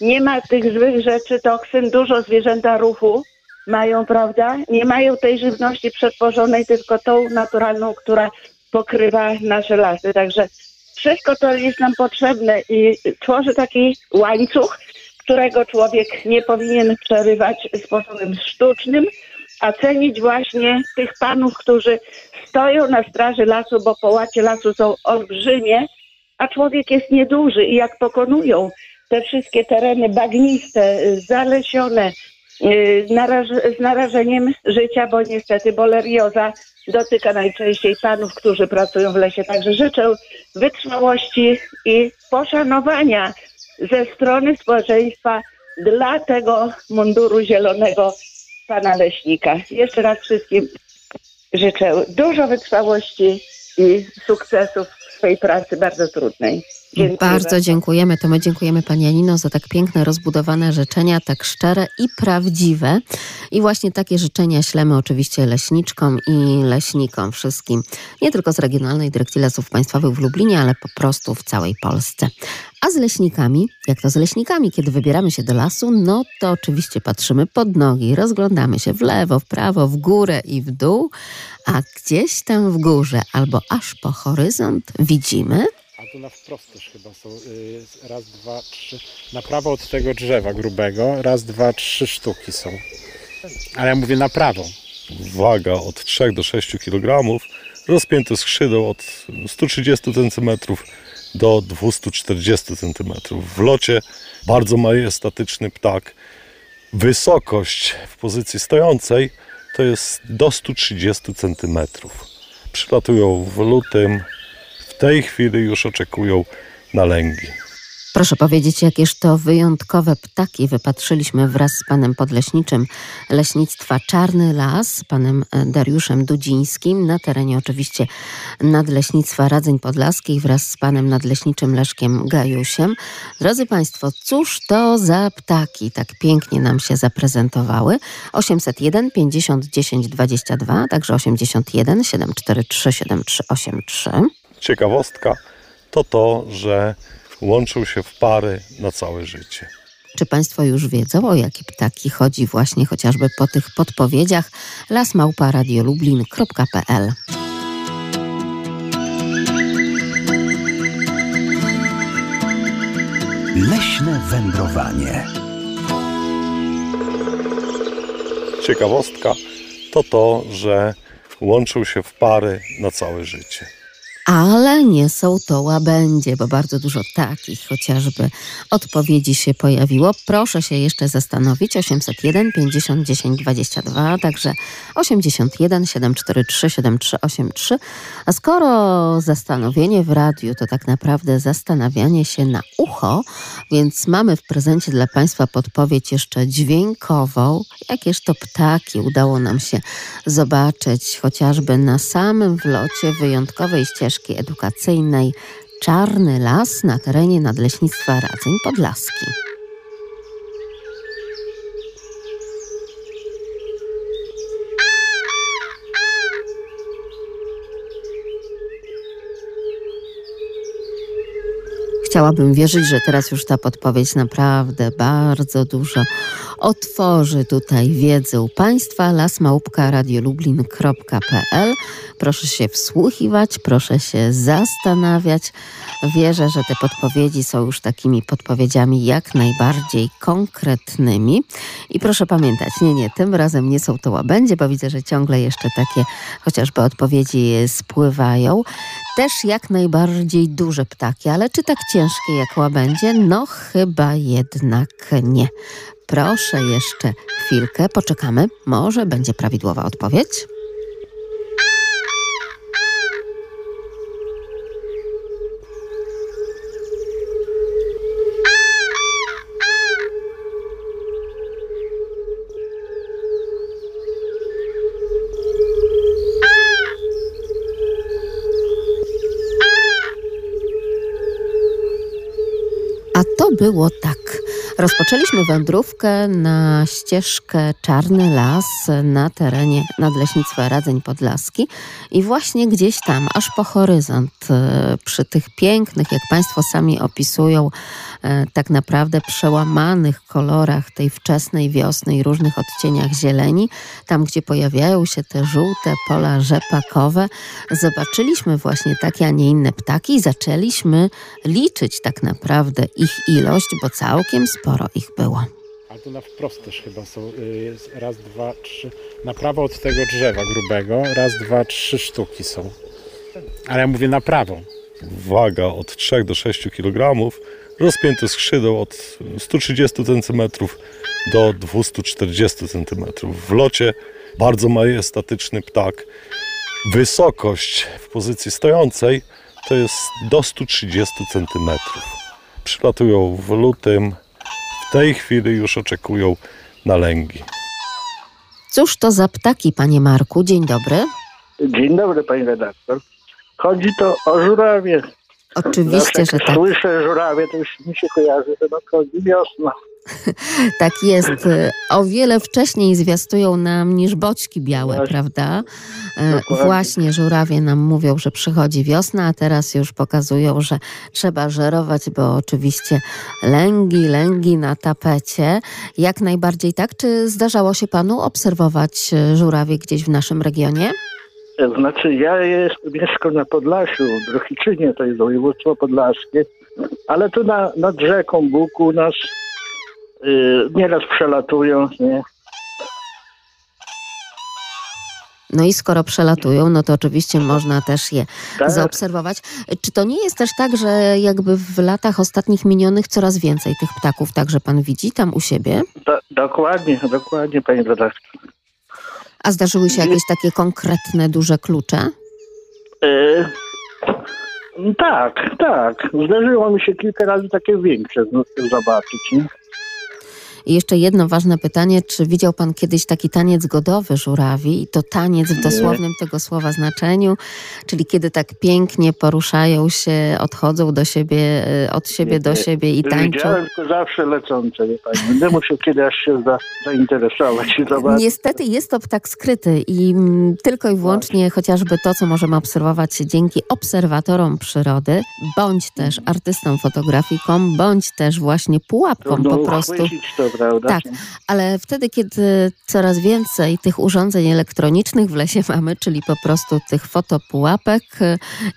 [SPEAKER 14] nie ma tych złych rzeczy, toksyn, dużo zwierzęta ruchu mają, prawda? Nie mają tej żywności przetworzonej, tylko tą naturalną, która pokrywa nasze lasy. Także wszystko to jest nam potrzebne i tworzy taki łańcuch, którego człowiek nie powinien przerywać sposobem sztucznym, a cenić właśnie tych panów, którzy stoją na straży lasu, bo połacie lasu są olbrzymie, a człowiek jest nieduży i jak pokonują te wszystkie tereny bagniste, zalesione, y, z narażeniem życia, bo niestety bolerioza dotyka najczęściej panów, którzy pracują w lesie. Także życzę wytrwałości i poszanowania ze strony społeczeństwa dla tego munduru zielonego pana leśnika. Jeszcze raz wszystkim życzę dużo wytrwałości i sukcesów w swojej pracy bardzo trudnej. Dziękuję
[SPEAKER 1] Bardzo dziękujemy. To my dziękujemy Pani Janino za tak piękne, rozbudowane życzenia, tak szczere i prawdziwe. I właśnie takie życzenia ślemy oczywiście leśniczkom i leśnikom wszystkim. Nie tylko z Regionalnej Dyrekcji Lasów Państwowych w Lublinie, ale po prostu w całej Polsce. A z leśnikami, jak to z leśnikami, kiedy wybieramy się do lasu, no to oczywiście patrzymy pod nogi, rozglądamy się w lewo, w prawo, w górę i w dół, a gdzieś tam w górze albo aż po horyzont widzimy
[SPEAKER 8] A tu na wprost też chyba są y, raz, dwa, trzy. Na prawo od tego drzewa grubego raz, dwa, trzy sztuki są. Ale ja mówię na prawo.
[SPEAKER 15] Waga od 3 do 6 kg, rozpięte skrzydeł od 130 cm do 240 cm. W locie bardzo majestatyczny ptak. Wysokość w pozycji stojącej to jest do 130 cm. Przylatują w lutym, w tej chwili już oczekują na lęgi.
[SPEAKER 1] Proszę powiedzieć, jakież to wyjątkowe ptaki wypatrzyliśmy wraz z panem podleśniczym leśnictwa Czarny Las, panem e, Dariuszem Dudzińskim, na terenie oczywiście Nadleśnictwa Radzeń Podlaskich wraz z panem nadleśniczym Leszkiem Gajusiem. Drodzy Państwo, cóż to za ptaki tak pięknie nam się zaprezentowały? 801 50 10 22, także 81 743 7383.
[SPEAKER 15] Ciekawostka to to, że łączą się w pary na całe życie.
[SPEAKER 1] Czy Państwo już wiedzą, o jakie ptaki chodzi właśnie chociażby po tych podpowiedziach? lasmałparadiolublin.pl
[SPEAKER 7] Leśne wędrowanie.
[SPEAKER 15] Ciekawostka to to, że łączą się w pary na całe życie.
[SPEAKER 1] Ale nie są to łabędzie, bo bardzo dużo takich chociażby odpowiedzi się pojawiło. Proszę się jeszcze zastanowić. 801 50 10 22, także 81 743 7383. A skoro zastanowienie w radiu to tak naprawdę zastanawianie się na ucho, więc mamy w prezencie dla Państwa podpowiedź jeszcze dźwiękową. Jakież to ptaki udało nam się zobaczyć chociażby na samym wlocie wyjątkowej ścieżki edukacyjnej Czarny Las na terenie Nadleśnictwa Radzeń Podlaski. Chciałabym wierzyć, że teraz już ta podpowiedź naprawdę bardzo dużo otworzy tutaj wiedzę u Państwa. lasmałpka.radiolublin.pl Proszę się wsłuchiwać, proszę się zastanawiać. Wierzę, że te podpowiedzi są już takimi podpowiedziami jak najbardziej konkretnymi. I proszę pamiętać, nie, nie, tym razem nie są to łabędzie, bo widzę, że ciągle jeszcze takie chociażby odpowiedzi spływają. Też jak najbardziej duże ptaki, ale czy tak ciężkie jak łabędzie? No chyba jednak nie. Proszę jeszcze chwilkę, poczekamy. Może będzie prawidłowa odpowiedź. A to było tak. Rozpoczęliśmy wędrówkę na ścieżkę Czarny Las na terenie Nadleśnictwa Radzeń Podlaski i właśnie gdzieś tam, aż po horyzont, e, przy tych pięknych, jak Państwo sami opisują, e, tak naprawdę przełamanych kolorach tej wczesnej wiosny i różnych odcieniach zieleni, tam gdzie pojawiają się te żółte pola rzepakowe, zobaczyliśmy właśnie takie, a nie inne ptaki i zaczęliśmy liczyć tak naprawdę ich ilość, bo całkiem sporo ich było.
[SPEAKER 8] A tu na wprost też chyba są y, raz, dwa, trzy. Na prawo od tego drzewa grubego raz, dwa, trzy sztuki są. Ale ja mówię na prawo.
[SPEAKER 15] Waga od 3 do 6 kg, rozpięte skrzydeł od 130 cm do 240 cm. W locie bardzo majestatyczny ptak. Wysokość w pozycji stojącej to jest do 130 cm. Przylatują w lutym, tej chwili już oczekują na lęgi.
[SPEAKER 1] Cóż to za ptaki, panie Marku? Dzień dobry.
[SPEAKER 16] Dzień dobry, pani redaktor. chodzi to o żurawie.
[SPEAKER 1] Oczywiście,
[SPEAKER 16] Zawsze
[SPEAKER 1] że
[SPEAKER 16] jak
[SPEAKER 1] tak.
[SPEAKER 16] słyszę żurawie, to już mi się kojarzy, że nadchodzi wiosna.
[SPEAKER 1] Tak jest. O wiele wcześniej zwiastują nam niż boćki białe, prawda? E,
[SPEAKER 16] Dokładnie.
[SPEAKER 1] Właśnie żurawie nam mówią, że przychodzi wiosna, a teraz już pokazują, że trzeba żerować, bo oczywiście lęgi, lęgi na tapecie. Jak najbardziej tak. Czy zdarzało się panu obserwować e, żurawie gdzieś w naszym regionie?
[SPEAKER 16] Znaczy ja jest, mieszkam na Podlasiu, w Drohiczynie, to jest województwo podlaskie, ale tu na, nad rzeką Bóg u nas y, nieraz przelatują, nie?
[SPEAKER 1] No i skoro przelatują, no to oczywiście można też je
[SPEAKER 16] Tak.
[SPEAKER 1] zaobserwować. Czy to nie jest też tak, że jakby w latach ostatnich minionych coraz więcej tych ptaków także pan widzi tam u siebie?
[SPEAKER 16] Do, dokładnie, dokładnie, panie redaktor.
[SPEAKER 1] A zdarzyły się jakieś takie konkretne, duże klucze?
[SPEAKER 16] Y, tak, tak. Zdarzyło mi się kilka razy takie większe zobaczyć. Nie?
[SPEAKER 1] I jeszcze jedno ważne pytanie, czy widział pan kiedyś taki taniec godowy żurawi? I to taniec w dosłownym tego słowa znaczeniu, czyli kiedy tak pięknie poruszają się, odchodzą do siebie, y, od siebie do siebie i tańczą.
[SPEAKER 16] Widziałem tylko zawsze lecące, wie pani. Będę musiał kiedyś się za, zainteresować zobaczyć.
[SPEAKER 1] Niestety jest to ptak skryty i mm, tylko i wyłącznie chociażby to, co możemy obserwować dzięki obserwatorom przyrody, bądź też artystą, fotografiką, bądź też właśnie pułapką
[SPEAKER 16] Trudno
[SPEAKER 1] po prostu.
[SPEAKER 16] to, prawda?
[SPEAKER 1] Tak, ale wtedy, kiedy coraz więcej tych urządzeń elektronicznych w lesie mamy, czyli po prostu tych fotopułapek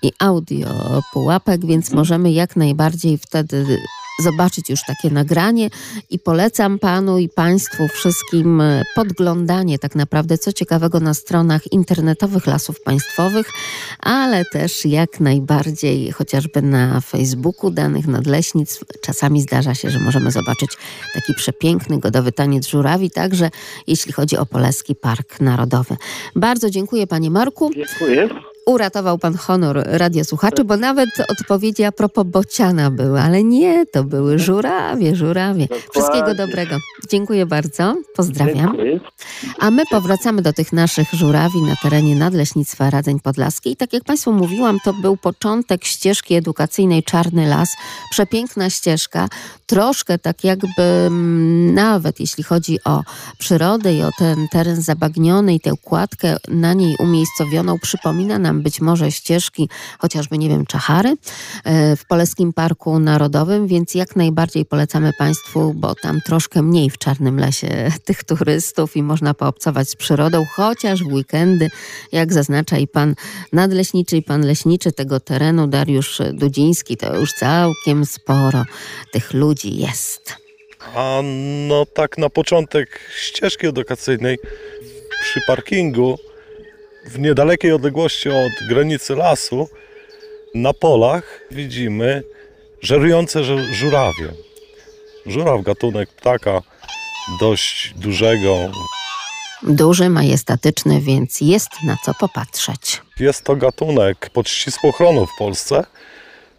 [SPEAKER 1] i audio pułapek, więc możemy jak najbardziej wtedy zobaczyć już takie nagranie i polecam panu i państwu wszystkim y, podglądanie tak naprawdę co ciekawego na stronach internetowych lasów państwowych, ale też jak najbardziej chociażby na Facebooku danych nadleśnictw. Czasami zdarza się, że możemy zobaczyć taki przepiękny godowy taniec żurawi, także jeśli chodzi o Poleski Park Narodowy. Bardzo dziękuję panie Marku.
[SPEAKER 16] Dziękuję.
[SPEAKER 1] Uratował pan honor radiosłuchaczy, bo nawet odpowiedzi a propos bociana były, ale nie, to były żurawie, żurawie. Wszystkiego dobrego. Dziękuję bardzo. Pozdrawiam.
[SPEAKER 16] Dziękuję.
[SPEAKER 1] A my powracamy do tych naszych żurawi na terenie Nadleśnictwa Radzeń Podlaskiej. Tak jak Państwu mówiłam, to był początek ścieżki edukacyjnej Czarny Las. Przepiękna ścieżka, troszkę tak jakby mm, nawet jeśli chodzi o przyrodę i o ten teren zabagniony i tę kładkę na niej umiejscowioną, przypomina nam być może ścieżki chociażby, nie wiem, Czachary e, w Polskim Parku Narodowym, więc jak najbardziej polecamy Państwu, bo tam troszkę mniej w Czarnym Lesie tych turystów i można poobcować z przyrodą, chociaż w weekendy, jak zaznacza i pan nadleśniczy i pan leśniczy tego terenu, Dariusz Dudziński, to już całkiem sporo tych ludzi jest.
[SPEAKER 15] A no tak na początek ścieżki edukacyjnej przy parkingu w niedalekiej odległości od granicy lasu na polach widzimy żerujące żu- żurawie. Żuraw gatunek ptaka dość dużego.
[SPEAKER 1] Duży, majestatyczny, więc jest na co popatrzeć.
[SPEAKER 15] Jest to gatunek pod ścisłą ochroną w Polsce.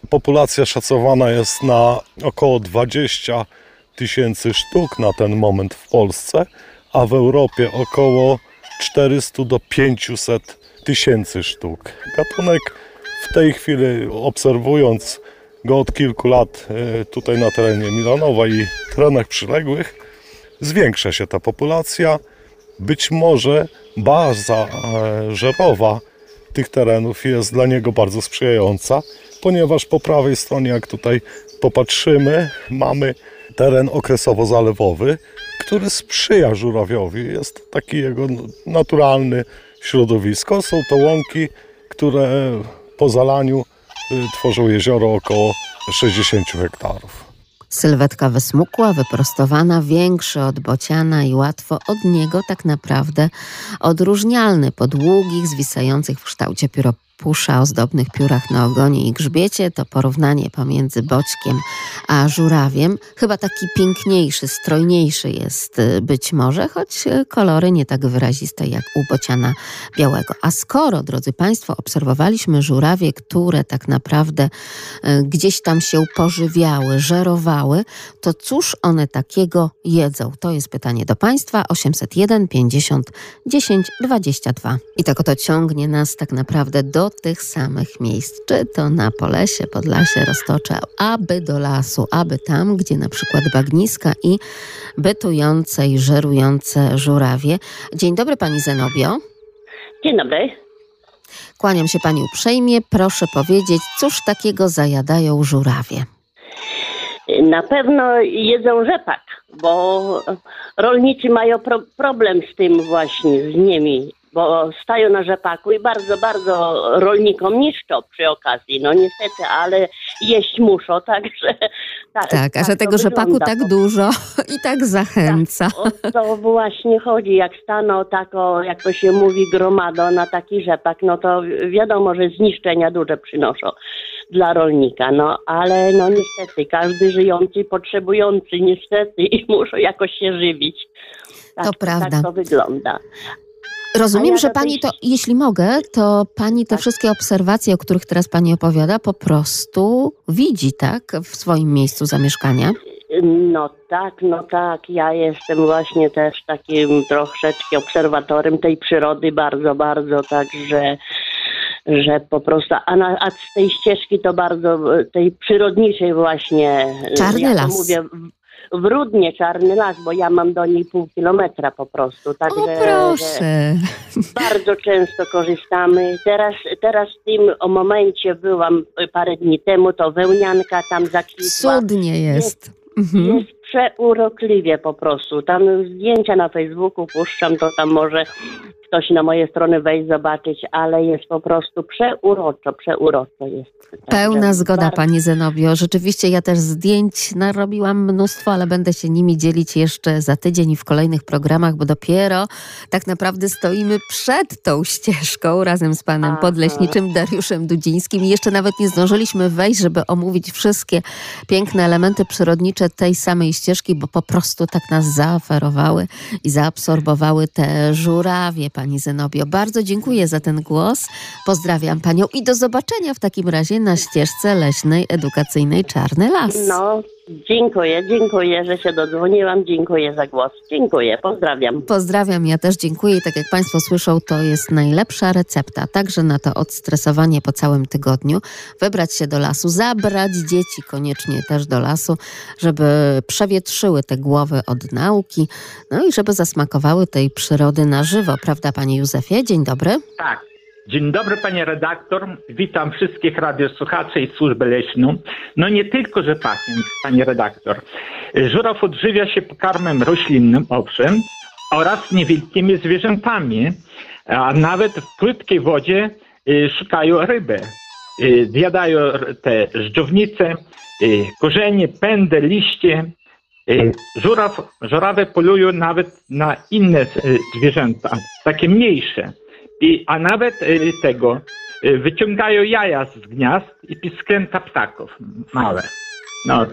[SPEAKER 15] Populacja szacowana jest na około 20 tysięcy sztuk na ten moment w Polsce, a w Europie około 400 do 500 tysięcy sztuk. Gatunek w tej chwili obserwując go od kilku lat e, tutaj na terenie Milanowa i terenach przyległych, zwiększa się ta populacja. Być może baza e, żerowa tych terenów jest dla niego bardzo sprzyjająca, ponieważ po prawej stronie, jak tutaj popatrzymy, mamy teren okresowo-zalewowy, który sprzyja żurawiowi. Jest taki jego naturalny środowisko. Są to łąki, które po zalaniu y, tworzą jezioro około 60 hektarów.
[SPEAKER 1] Sylwetka wysmukła, wyprostowana, większy od bociana i łatwo od niego tak naprawdę odróżnialny po długich, zwisających w kształcie pióropusza ozdobnych piórach na ogonie i grzbiecie. To porównanie pomiędzy boćkiem a żurawiem. Chyba taki piękniejszy, strojniejszy jest y, być może, choć y, kolory nie tak wyraziste jak u bociana białego. A skoro, drodzy Państwo, obserwowaliśmy żurawie, które tak naprawdę y, gdzieś tam się pożywiały, żerowały, to cóż one takiego jedzą? To jest pytanie do Państwa. 801 50 10 22. I tak oto ciągnie nas tak naprawdę do tych samych miejsc, czy to na Polesie, Podlasie, Roztocze, aby do lasu, aby tam, gdzie na przykład bagniska i bytujące i żerujące żurawie. Dzień dobry Pani Zenobio.
[SPEAKER 17] Dzień dobry.
[SPEAKER 1] Kłaniam się Pani uprzejmie. Proszę powiedzieć, cóż takiego zajadają żurawie?
[SPEAKER 17] Na pewno jedzą rzepak, bo rolnicy mają pro problem z tym właśnie, z nimi, bo stają na rzepaku i bardzo, bardzo rolnikom niszczą przy okazji. No niestety, ale jeść muszą, także... Tak,
[SPEAKER 1] Tak, a że
[SPEAKER 17] to
[SPEAKER 1] tego rzepaku
[SPEAKER 17] wygląda
[SPEAKER 1] tak
[SPEAKER 17] to.
[SPEAKER 1] dużo i tak zachęca.
[SPEAKER 17] O to właśnie chodzi, jak staną tako, jak to się mówi, gromadą na taki rzepak, no to wiadomo, że zniszczenia duże przynoszą dla rolnika, no ale no niestety, każdy żyjący, potrzebujący niestety i muszą jakoś się żywić. Tak,
[SPEAKER 1] To prawda.
[SPEAKER 17] Tak to wygląda.
[SPEAKER 1] Rozumiem,
[SPEAKER 17] ja
[SPEAKER 1] że pani to, jeśli mogę, to pani te wszystkie obserwacje, o których teraz pani opowiada, po prostu widzi, tak? W swoim miejscu zamieszkania.
[SPEAKER 17] No tak, no tak. Ja jestem właśnie też takim troszeczkę obserwatorem tej przyrody, bardzo, bardzo, także że po prostu, a, na, a z tej ścieżki to bardzo, tej przyrodniczej właśnie.
[SPEAKER 1] Czarny
[SPEAKER 17] ja
[SPEAKER 1] las.
[SPEAKER 17] mówię w- Rudnie czarny las, bo ja mam do niej pół kilometra po prostu. Także,
[SPEAKER 1] O proszę.
[SPEAKER 17] bardzo często korzystamy. Teraz, teraz w tym o momencie byłam parę dni temu, to wełnianka tam zakwitła.
[SPEAKER 1] Cudnie jest. Mhm.
[SPEAKER 17] Jest przeurokliwie po prostu. Tam zdjęcia na Facebooku puszczam, to tam może ktoś na moje strony wejść, zobaczyć, ale jest po prostu przeuroczo, przeuroczo jest.
[SPEAKER 1] Pełna zgoda,
[SPEAKER 17] bardzo-
[SPEAKER 1] pani Zenobio. Rzeczywiście ja też zdjęć narobiłam mnóstwo, ale będę się nimi dzielić jeszcze za tydzień i w kolejnych programach, bo dopiero tak naprawdę stoimy przed tą ścieżką razem z panem
[SPEAKER 17] Aha.
[SPEAKER 1] podleśniczym Dariuszem Dudzińskim. I jeszcze nawet nie zdążyliśmy wejść, żeby omówić wszystkie piękne elementy przyrodnicze tej samej ścieżki, bo po prostu tak nas zaoferowały i zaabsorbowały te żurawie, pani Zenobio. Bardzo dziękuję za ten głos. Pozdrawiam panią i do zobaczenia w takim razie na ścieżce leśnej edukacyjnej Czarny Las.
[SPEAKER 17] No, dziękuję, dziękuję, że się dodzwoniłam, dziękuję za głos. Dziękuję, pozdrawiam.
[SPEAKER 1] Pozdrawiam, ja też dziękuję. I tak jak Państwo słyszą, to jest najlepsza recepta, także na to odstresowanie po całym tygodniu. Wybrać się do lasu, zabrać dzieci koniecznie też do lasu, żeby przewietrzyły te głowy od nauki, no i żeby zasmakowały tej przyrody na żywo. Prawda, Panie Józefie? Dzień dobry.
[SPEAKER 18] Tak. Dzień dobry, panie redaktor. Witam wszystkich radiosłuchaczy i służbę leśną. No nie tylko rzepakiem, panie redaktor. Żuraw odżywia się pokarmem roślinnym, owszem, oraz niewielkimi zwierzętami, a nawet w płytkiej wodzie y, szukają ryby. Y, Zjadają te żdżownice, y, korzenie, pędy, liście. Żuraw, żurawy polują nawet na inne zwierzęta, takie mniejsze. I, a nawet y, tego y, wyciągają jaja z gniazd i piskręta ptaków małe. No,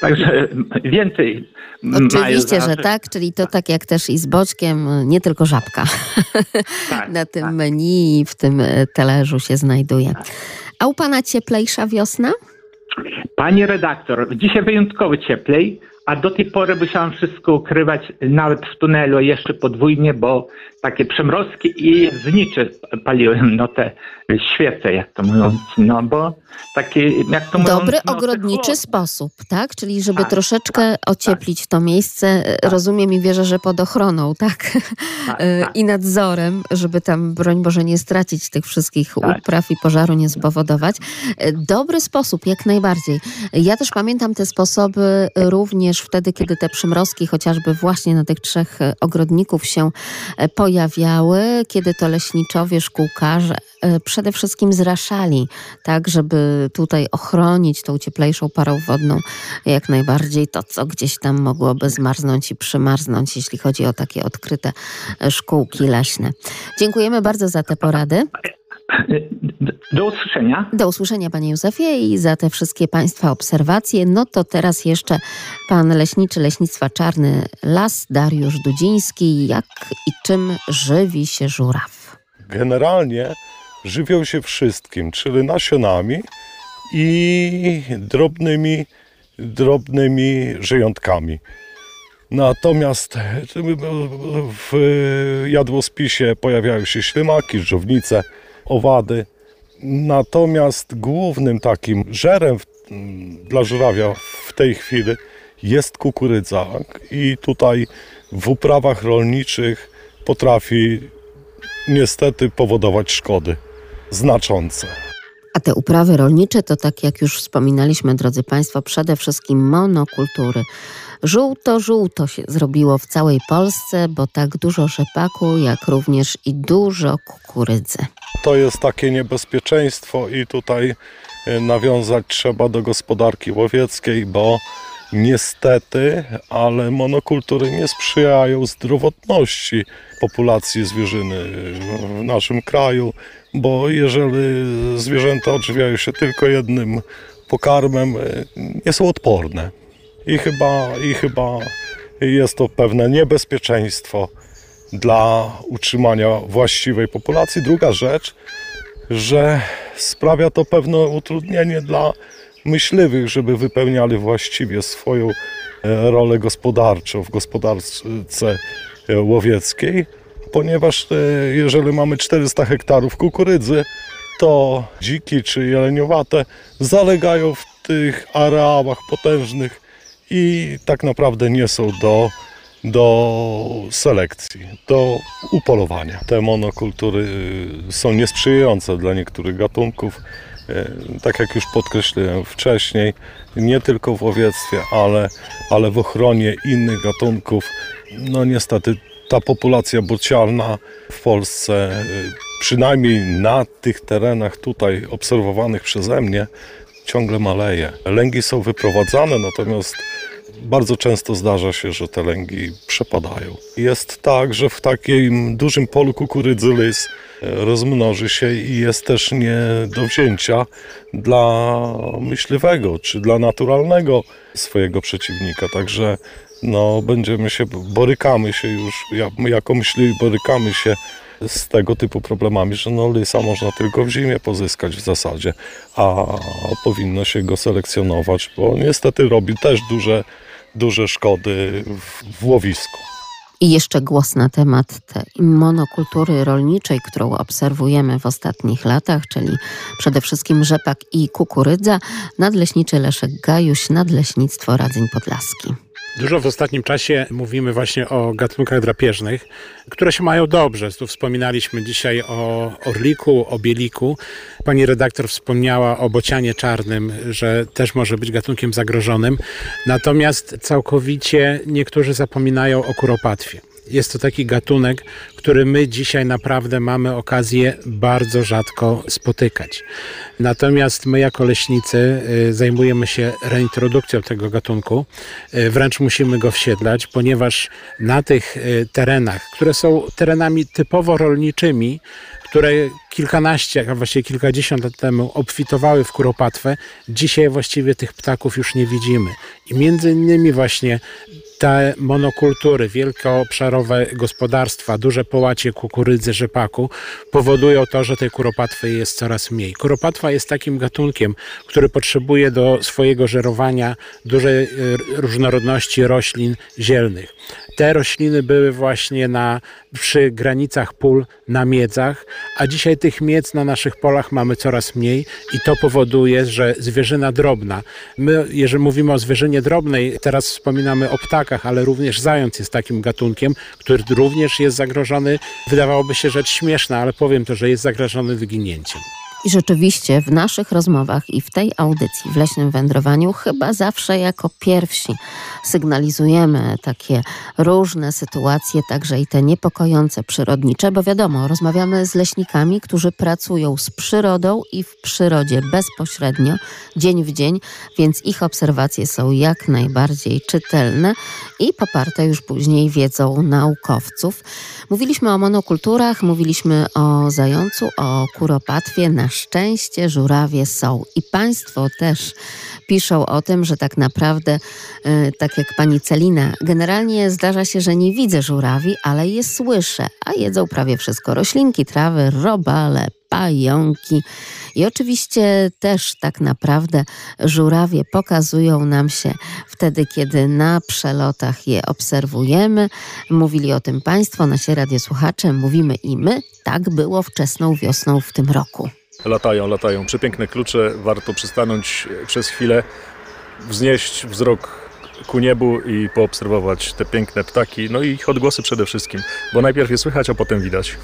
[SPEAKER 18] także więcej mają
[SPEAKER 1] Oczywiście, że
[SPEAKER 18] znaczy-
[SPEAKER 1] tak, czyli to tak jak też i z boczkiem, nie tylko żabka
[SPEAKER 18] Tak,
[SPEAKER 1] na tym menu i w tym talerzu się znajduje. A u Pana cieplejsza wiosna?
[SPEAKER 18] Panie redaktor, dzisiaj wyjątkowo cieplej, a do tej pory musiałam wszystko ukrywać nawet w tunelu jeszcze podwójnie, bo takie przemrozki i znicze paliłem, no te świece, jak to mówią, no bo takie, jak to mówią...
[SPEAKER 1] Dobry
[SPEAKER 18] no,
[SPEAKER 1] ogrodniczy sposób, tak? Czyli żeby
[SPEAKER 18] Tak,
[SPEAKER 1] troszeczkę ocieplić to miejsce, e, rozumiem i wierzę, że pod ochroną, tak? E, I nadzorem, żeby tam, broń Boże, nie stracić tych wszystkich
[SPEAKER 18] Tak.
[SPEAKER 1] upraw i pożaru nie spowodować. E, Dobry sposób, jak najbardziej. Ja też pamiętam te sposoby również wtedy, kiedy te przymrozki chociażby właśnie na tych trzech e, ogrodników się e, pojawiały, kiedy to leśniczowie, szkółkarze e, przede wszystkim zraszali, tak, żeby tutaj ochronić tą cieplejszą parą wodną jak najbardziej to, co gdzieś tam mogłoby zmarznąć i przymarznąć, jeśli chodzi o takie odkryte szkółki leśne. Dziękujemy bardzo za te porady.
[SPEAKER 18] Do usłyszenia.
[SPEAKER 1] Do usłyszenia, panie Józefie, i za te wszystkie państwa obserwacje. No to teraz jeszcze pan leśniczy Leśnictwa Czarny Las, Dariusz Dudziński. Jak i czym żywi się żuraw?
[SPEAKER 15] Generalnie żywią się wszystkim, czyli nasionami i drobnymi, drobnymi żyjątkami. Natomiast w jadłospisie pojawiają się ślimaki, żownice, owady. Natomiast głównym takim żerem dla żurawia w tej chwili jest kukurydza i tutaj w uprawach rolniczych potrafi niestety powodować szkody znaczące.
[SPEAKER 1] A te uprawy rolnicze to tak jak już wspominaliśmy, drodzy Państwo, przede wszystkim monokultury. Żółto-żółto się zrobiło w całej Polsce, bo tak dużo rzepaku, jak również i dużo kukurydzy.
[SPEAKER 15] To jest takie niebezpieczeństwo i tutaj e, nawiązać trzeba do gospodarki łowieckiej, bo niestety, ale monokultury nie sprzyjają zdrowotności populacji zwierzyny w naszym kraju, bo jeżeli zwierzęta odżywiają się tylko jednym pokarmem, e, nie są odporne. I chyba, I chyba jest to pewne niebezpieczeństwo dla utrzymania właściwej populacji. Druga rzecz, że sprawia to pewne utrudnienie dla myśliwych, żeby wypełniali właściwie swoją e, rolę gospodarczą w gospodarce e, łowieckiej, ponieważ e, jeżeli mamy 400 hektarów kukurydzy, to dziki czy jeleniowate zalegają w tych areałach potężnych i tak naprawdę nie są do, do selekcji, do upolowania. Te monokultury y, są niesprzyjające dla niektórych gatunków. Y, tak jak już podkreśliłem wcześniej, nie tylko w łowiectwie, ale, ale w ochronie innych gatunków. No niestety ta populacja bocialna w Polsce, y, przynajmniej na tych terenach tutaj obserwowanych przeze mnie, ciągle maleje. Lęgi są wyprowadzane, natomiast bardzo często zdarza się, że te lęgi przepadają. Jest tak, że w takim dużym polu kukurydzy lys e, rozmnoży się i jest też nie do wzięcia dla myśliwego czy dla naturalnego swojego przeciwnika. Także no, będziemy się, borykamy się już, jako myśliwi borykamy się z tego typu problemami, że no lysa można tylko w zimie pozyskać w zasadzie, a powinno się go selekcjonować, bo niestety robi też duże, duże szkody w, w łowisku.
[SPEAKER 1] I jeszcze głos na temat tej monokultury rolniczej, którą obserwujemy w ostatnich latach, czyli przede wszystkim rzepak i kukurydza. Nadleśniczy Leszek Gajuś, Nadleśnictwo Radzeń Podlaski.
[SPEAKER 8] Dużo w ostatnim czasie mówimy właśnie o gatunkach drapieżnych, które się mają dobrze. Tu wspominaliśmy dzisiaj o orliku, o bieliku. Pani redaktor wspomniała o bocianie czarnym, że też może być gatunkiem zagrożonym. Natomiast całkowicie niektórzy zapominają o kuropatwie. Jest to taki gatunek, który my dzisiaj naprawdę mamy okazję bardzo rzadko spotykać. Natomiast my jako leśnicy y, zajmujemy się reintrodukcją tego gatunku. Y, wręcz musimy go wsiedlać, ponieważ na tych y, terenach, które są terenami typowo rolniczymi, które kilkanaście, a właściwie kilkadziesiąt lat temu obfitowały w kuropatwę, dzisiaj właściwie tych ptaków już nie widzimy. I między innymi właśnie te monokultury, wielkoobszarowe gospodarstwa, duże połacie kukurydzy, rzepaku powodują to, że tej kuropatwy jest coraz mniej. Kuropatwa jest takim gatunkiem, który potrzebuje do swojego żerowania dużej e, różnorodności roślin zielnych. Te rośliny były właśnie na, przy granicach pól na miedzach, a dzisiaj tych miec na naszych polach mamy coraz mniej i to powoduje, że zwierzyna drobna, my jeżeli mówimy o zwierzynie drobnej, teraz wspominamy o ptakach, ale również zając jest takim gatunkiem, który również jest zagrożony, wydawałoby się rzecz śmieszna, ale powiem to, że jest zagrożony wyginięciem.
[SPEAKER 1] I rzeczywiście w naszych rozmowach i w tej audycji w leśnym wędrowaniu chyba zawsze jako pierwsi sygnalizujemy takie różne sytuacje, także i te niepokojące przyrodnicze, bo wiadomo, rozmawiamy z leśnikami, którzy pracują z przyrodą i w przyrodzie bezpośrednio, dzień w dzień, więc ich obserwacje są jak najbardziej czytelne i poparte już później wiedzą naukowców. Mówiliśmy o monokulturach, mówiliśmy o zającu, o kuropatwie. Na szczęście żurawie są i Państwo też piszą o tym, że tak naprawdę, y, tak jak pani Celina, generalnie zdarza się, że nie widzę żurawi, ale je słyszę, a jedzą prawie wszystko: roślinki, trawy, robale, pająki. I oczywiście też tak naprawdę żurawie pokazują nam się wtedy, kiedy na przelotach je obserwujemy. Mówili o tym Państwo, nasi radiosłuchacze, mówimy i my. Tak było wczesną wiosną w tym roku.
[SPEAKER 19] Latają, latają. Przepiękne klucze. Warto przystanąć przez chwilę, wznieść wzrok ku niebu i poobserwować te piękne ptaki, no i ich odgłosy przede wszystkim, bo najpierw je słychać, a potem widać.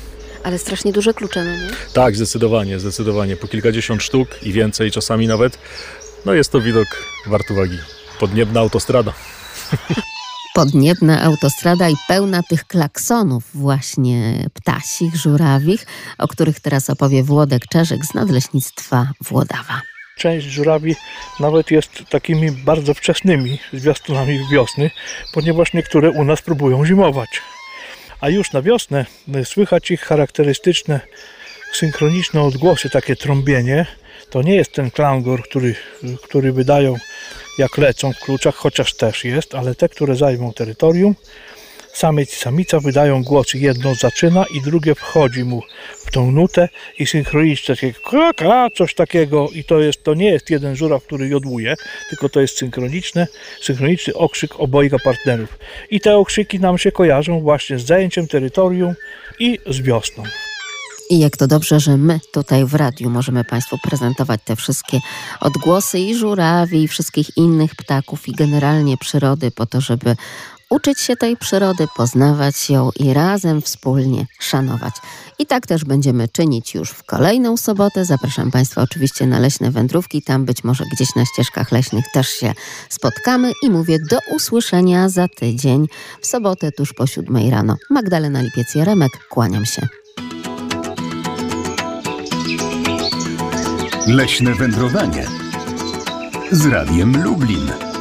[SPEAKER 1] Ale strasznie duże klucze, no nie?
[SPEAKER 19] Tak, zdecydowanie, zdecydowanie. Po kilkadziesiąt sztuk i więcej czasami nawet. No jest to widok wart uwagi. Podniebna autostrada.
[SPEAKER 1] Podniebna autostrada i pełna tych klaksonów właśnie ptasich, żurawich, o których teraz opowie Włodek Czerzyk z Nadleśnictwa Włodawa.
[SPEAKER 20] Część żurawi nawet jest takimi bardzo wczesnymi zwiastunami wiosny, ponieważ niektóre u nas próbują zimować. A już na wiosnę słychać ich charakterystyczne synchroniczne odgłosy, takie trąbienie. To nie jest ten klangor, który, który wydają jak lecą w kluczach, chociaż też jest, ale te, które zajmą terytorium, samiec i samica wydają głosy. Jedno zaczyna i drugie wchodzi mu w tą nutę i synchronicznie takie kaka, coś takiego i to, jest, to nie jest jeden żuraw, który jodłuje, tylko to jest synchroniczne, synchroniczny okrzyk obojga partnerów. I te okrzyki nam się kojarzą właśnie z zajęciem terytorium i z wiosną.
[SPEAKER 1] I jak to dobrze, że my tutaj w radiu możemy Państwu prezentować te wszystkie odgłosy i żurawi, i wszystkich innych ptaków, i generalnie przyrody, po to, żeby uczyć się tej przyrody, poznawać ją i razem wspólnie szanować. I tak też będziemy czynić już w kolejną sobotę. Zapraszam Państwa oczywiście na leśne wędrówki. Tam być może gdzieś na ścieżkach leśnych też się spotkamy. I mówię do usłyszenia za tydzień w sobotę tuż po siódmej rano. Magdalena Lipiec-Jaremek, kłaniam się.
[SPEAKER 11] Leśne wędrowanie z Radiem Lublin.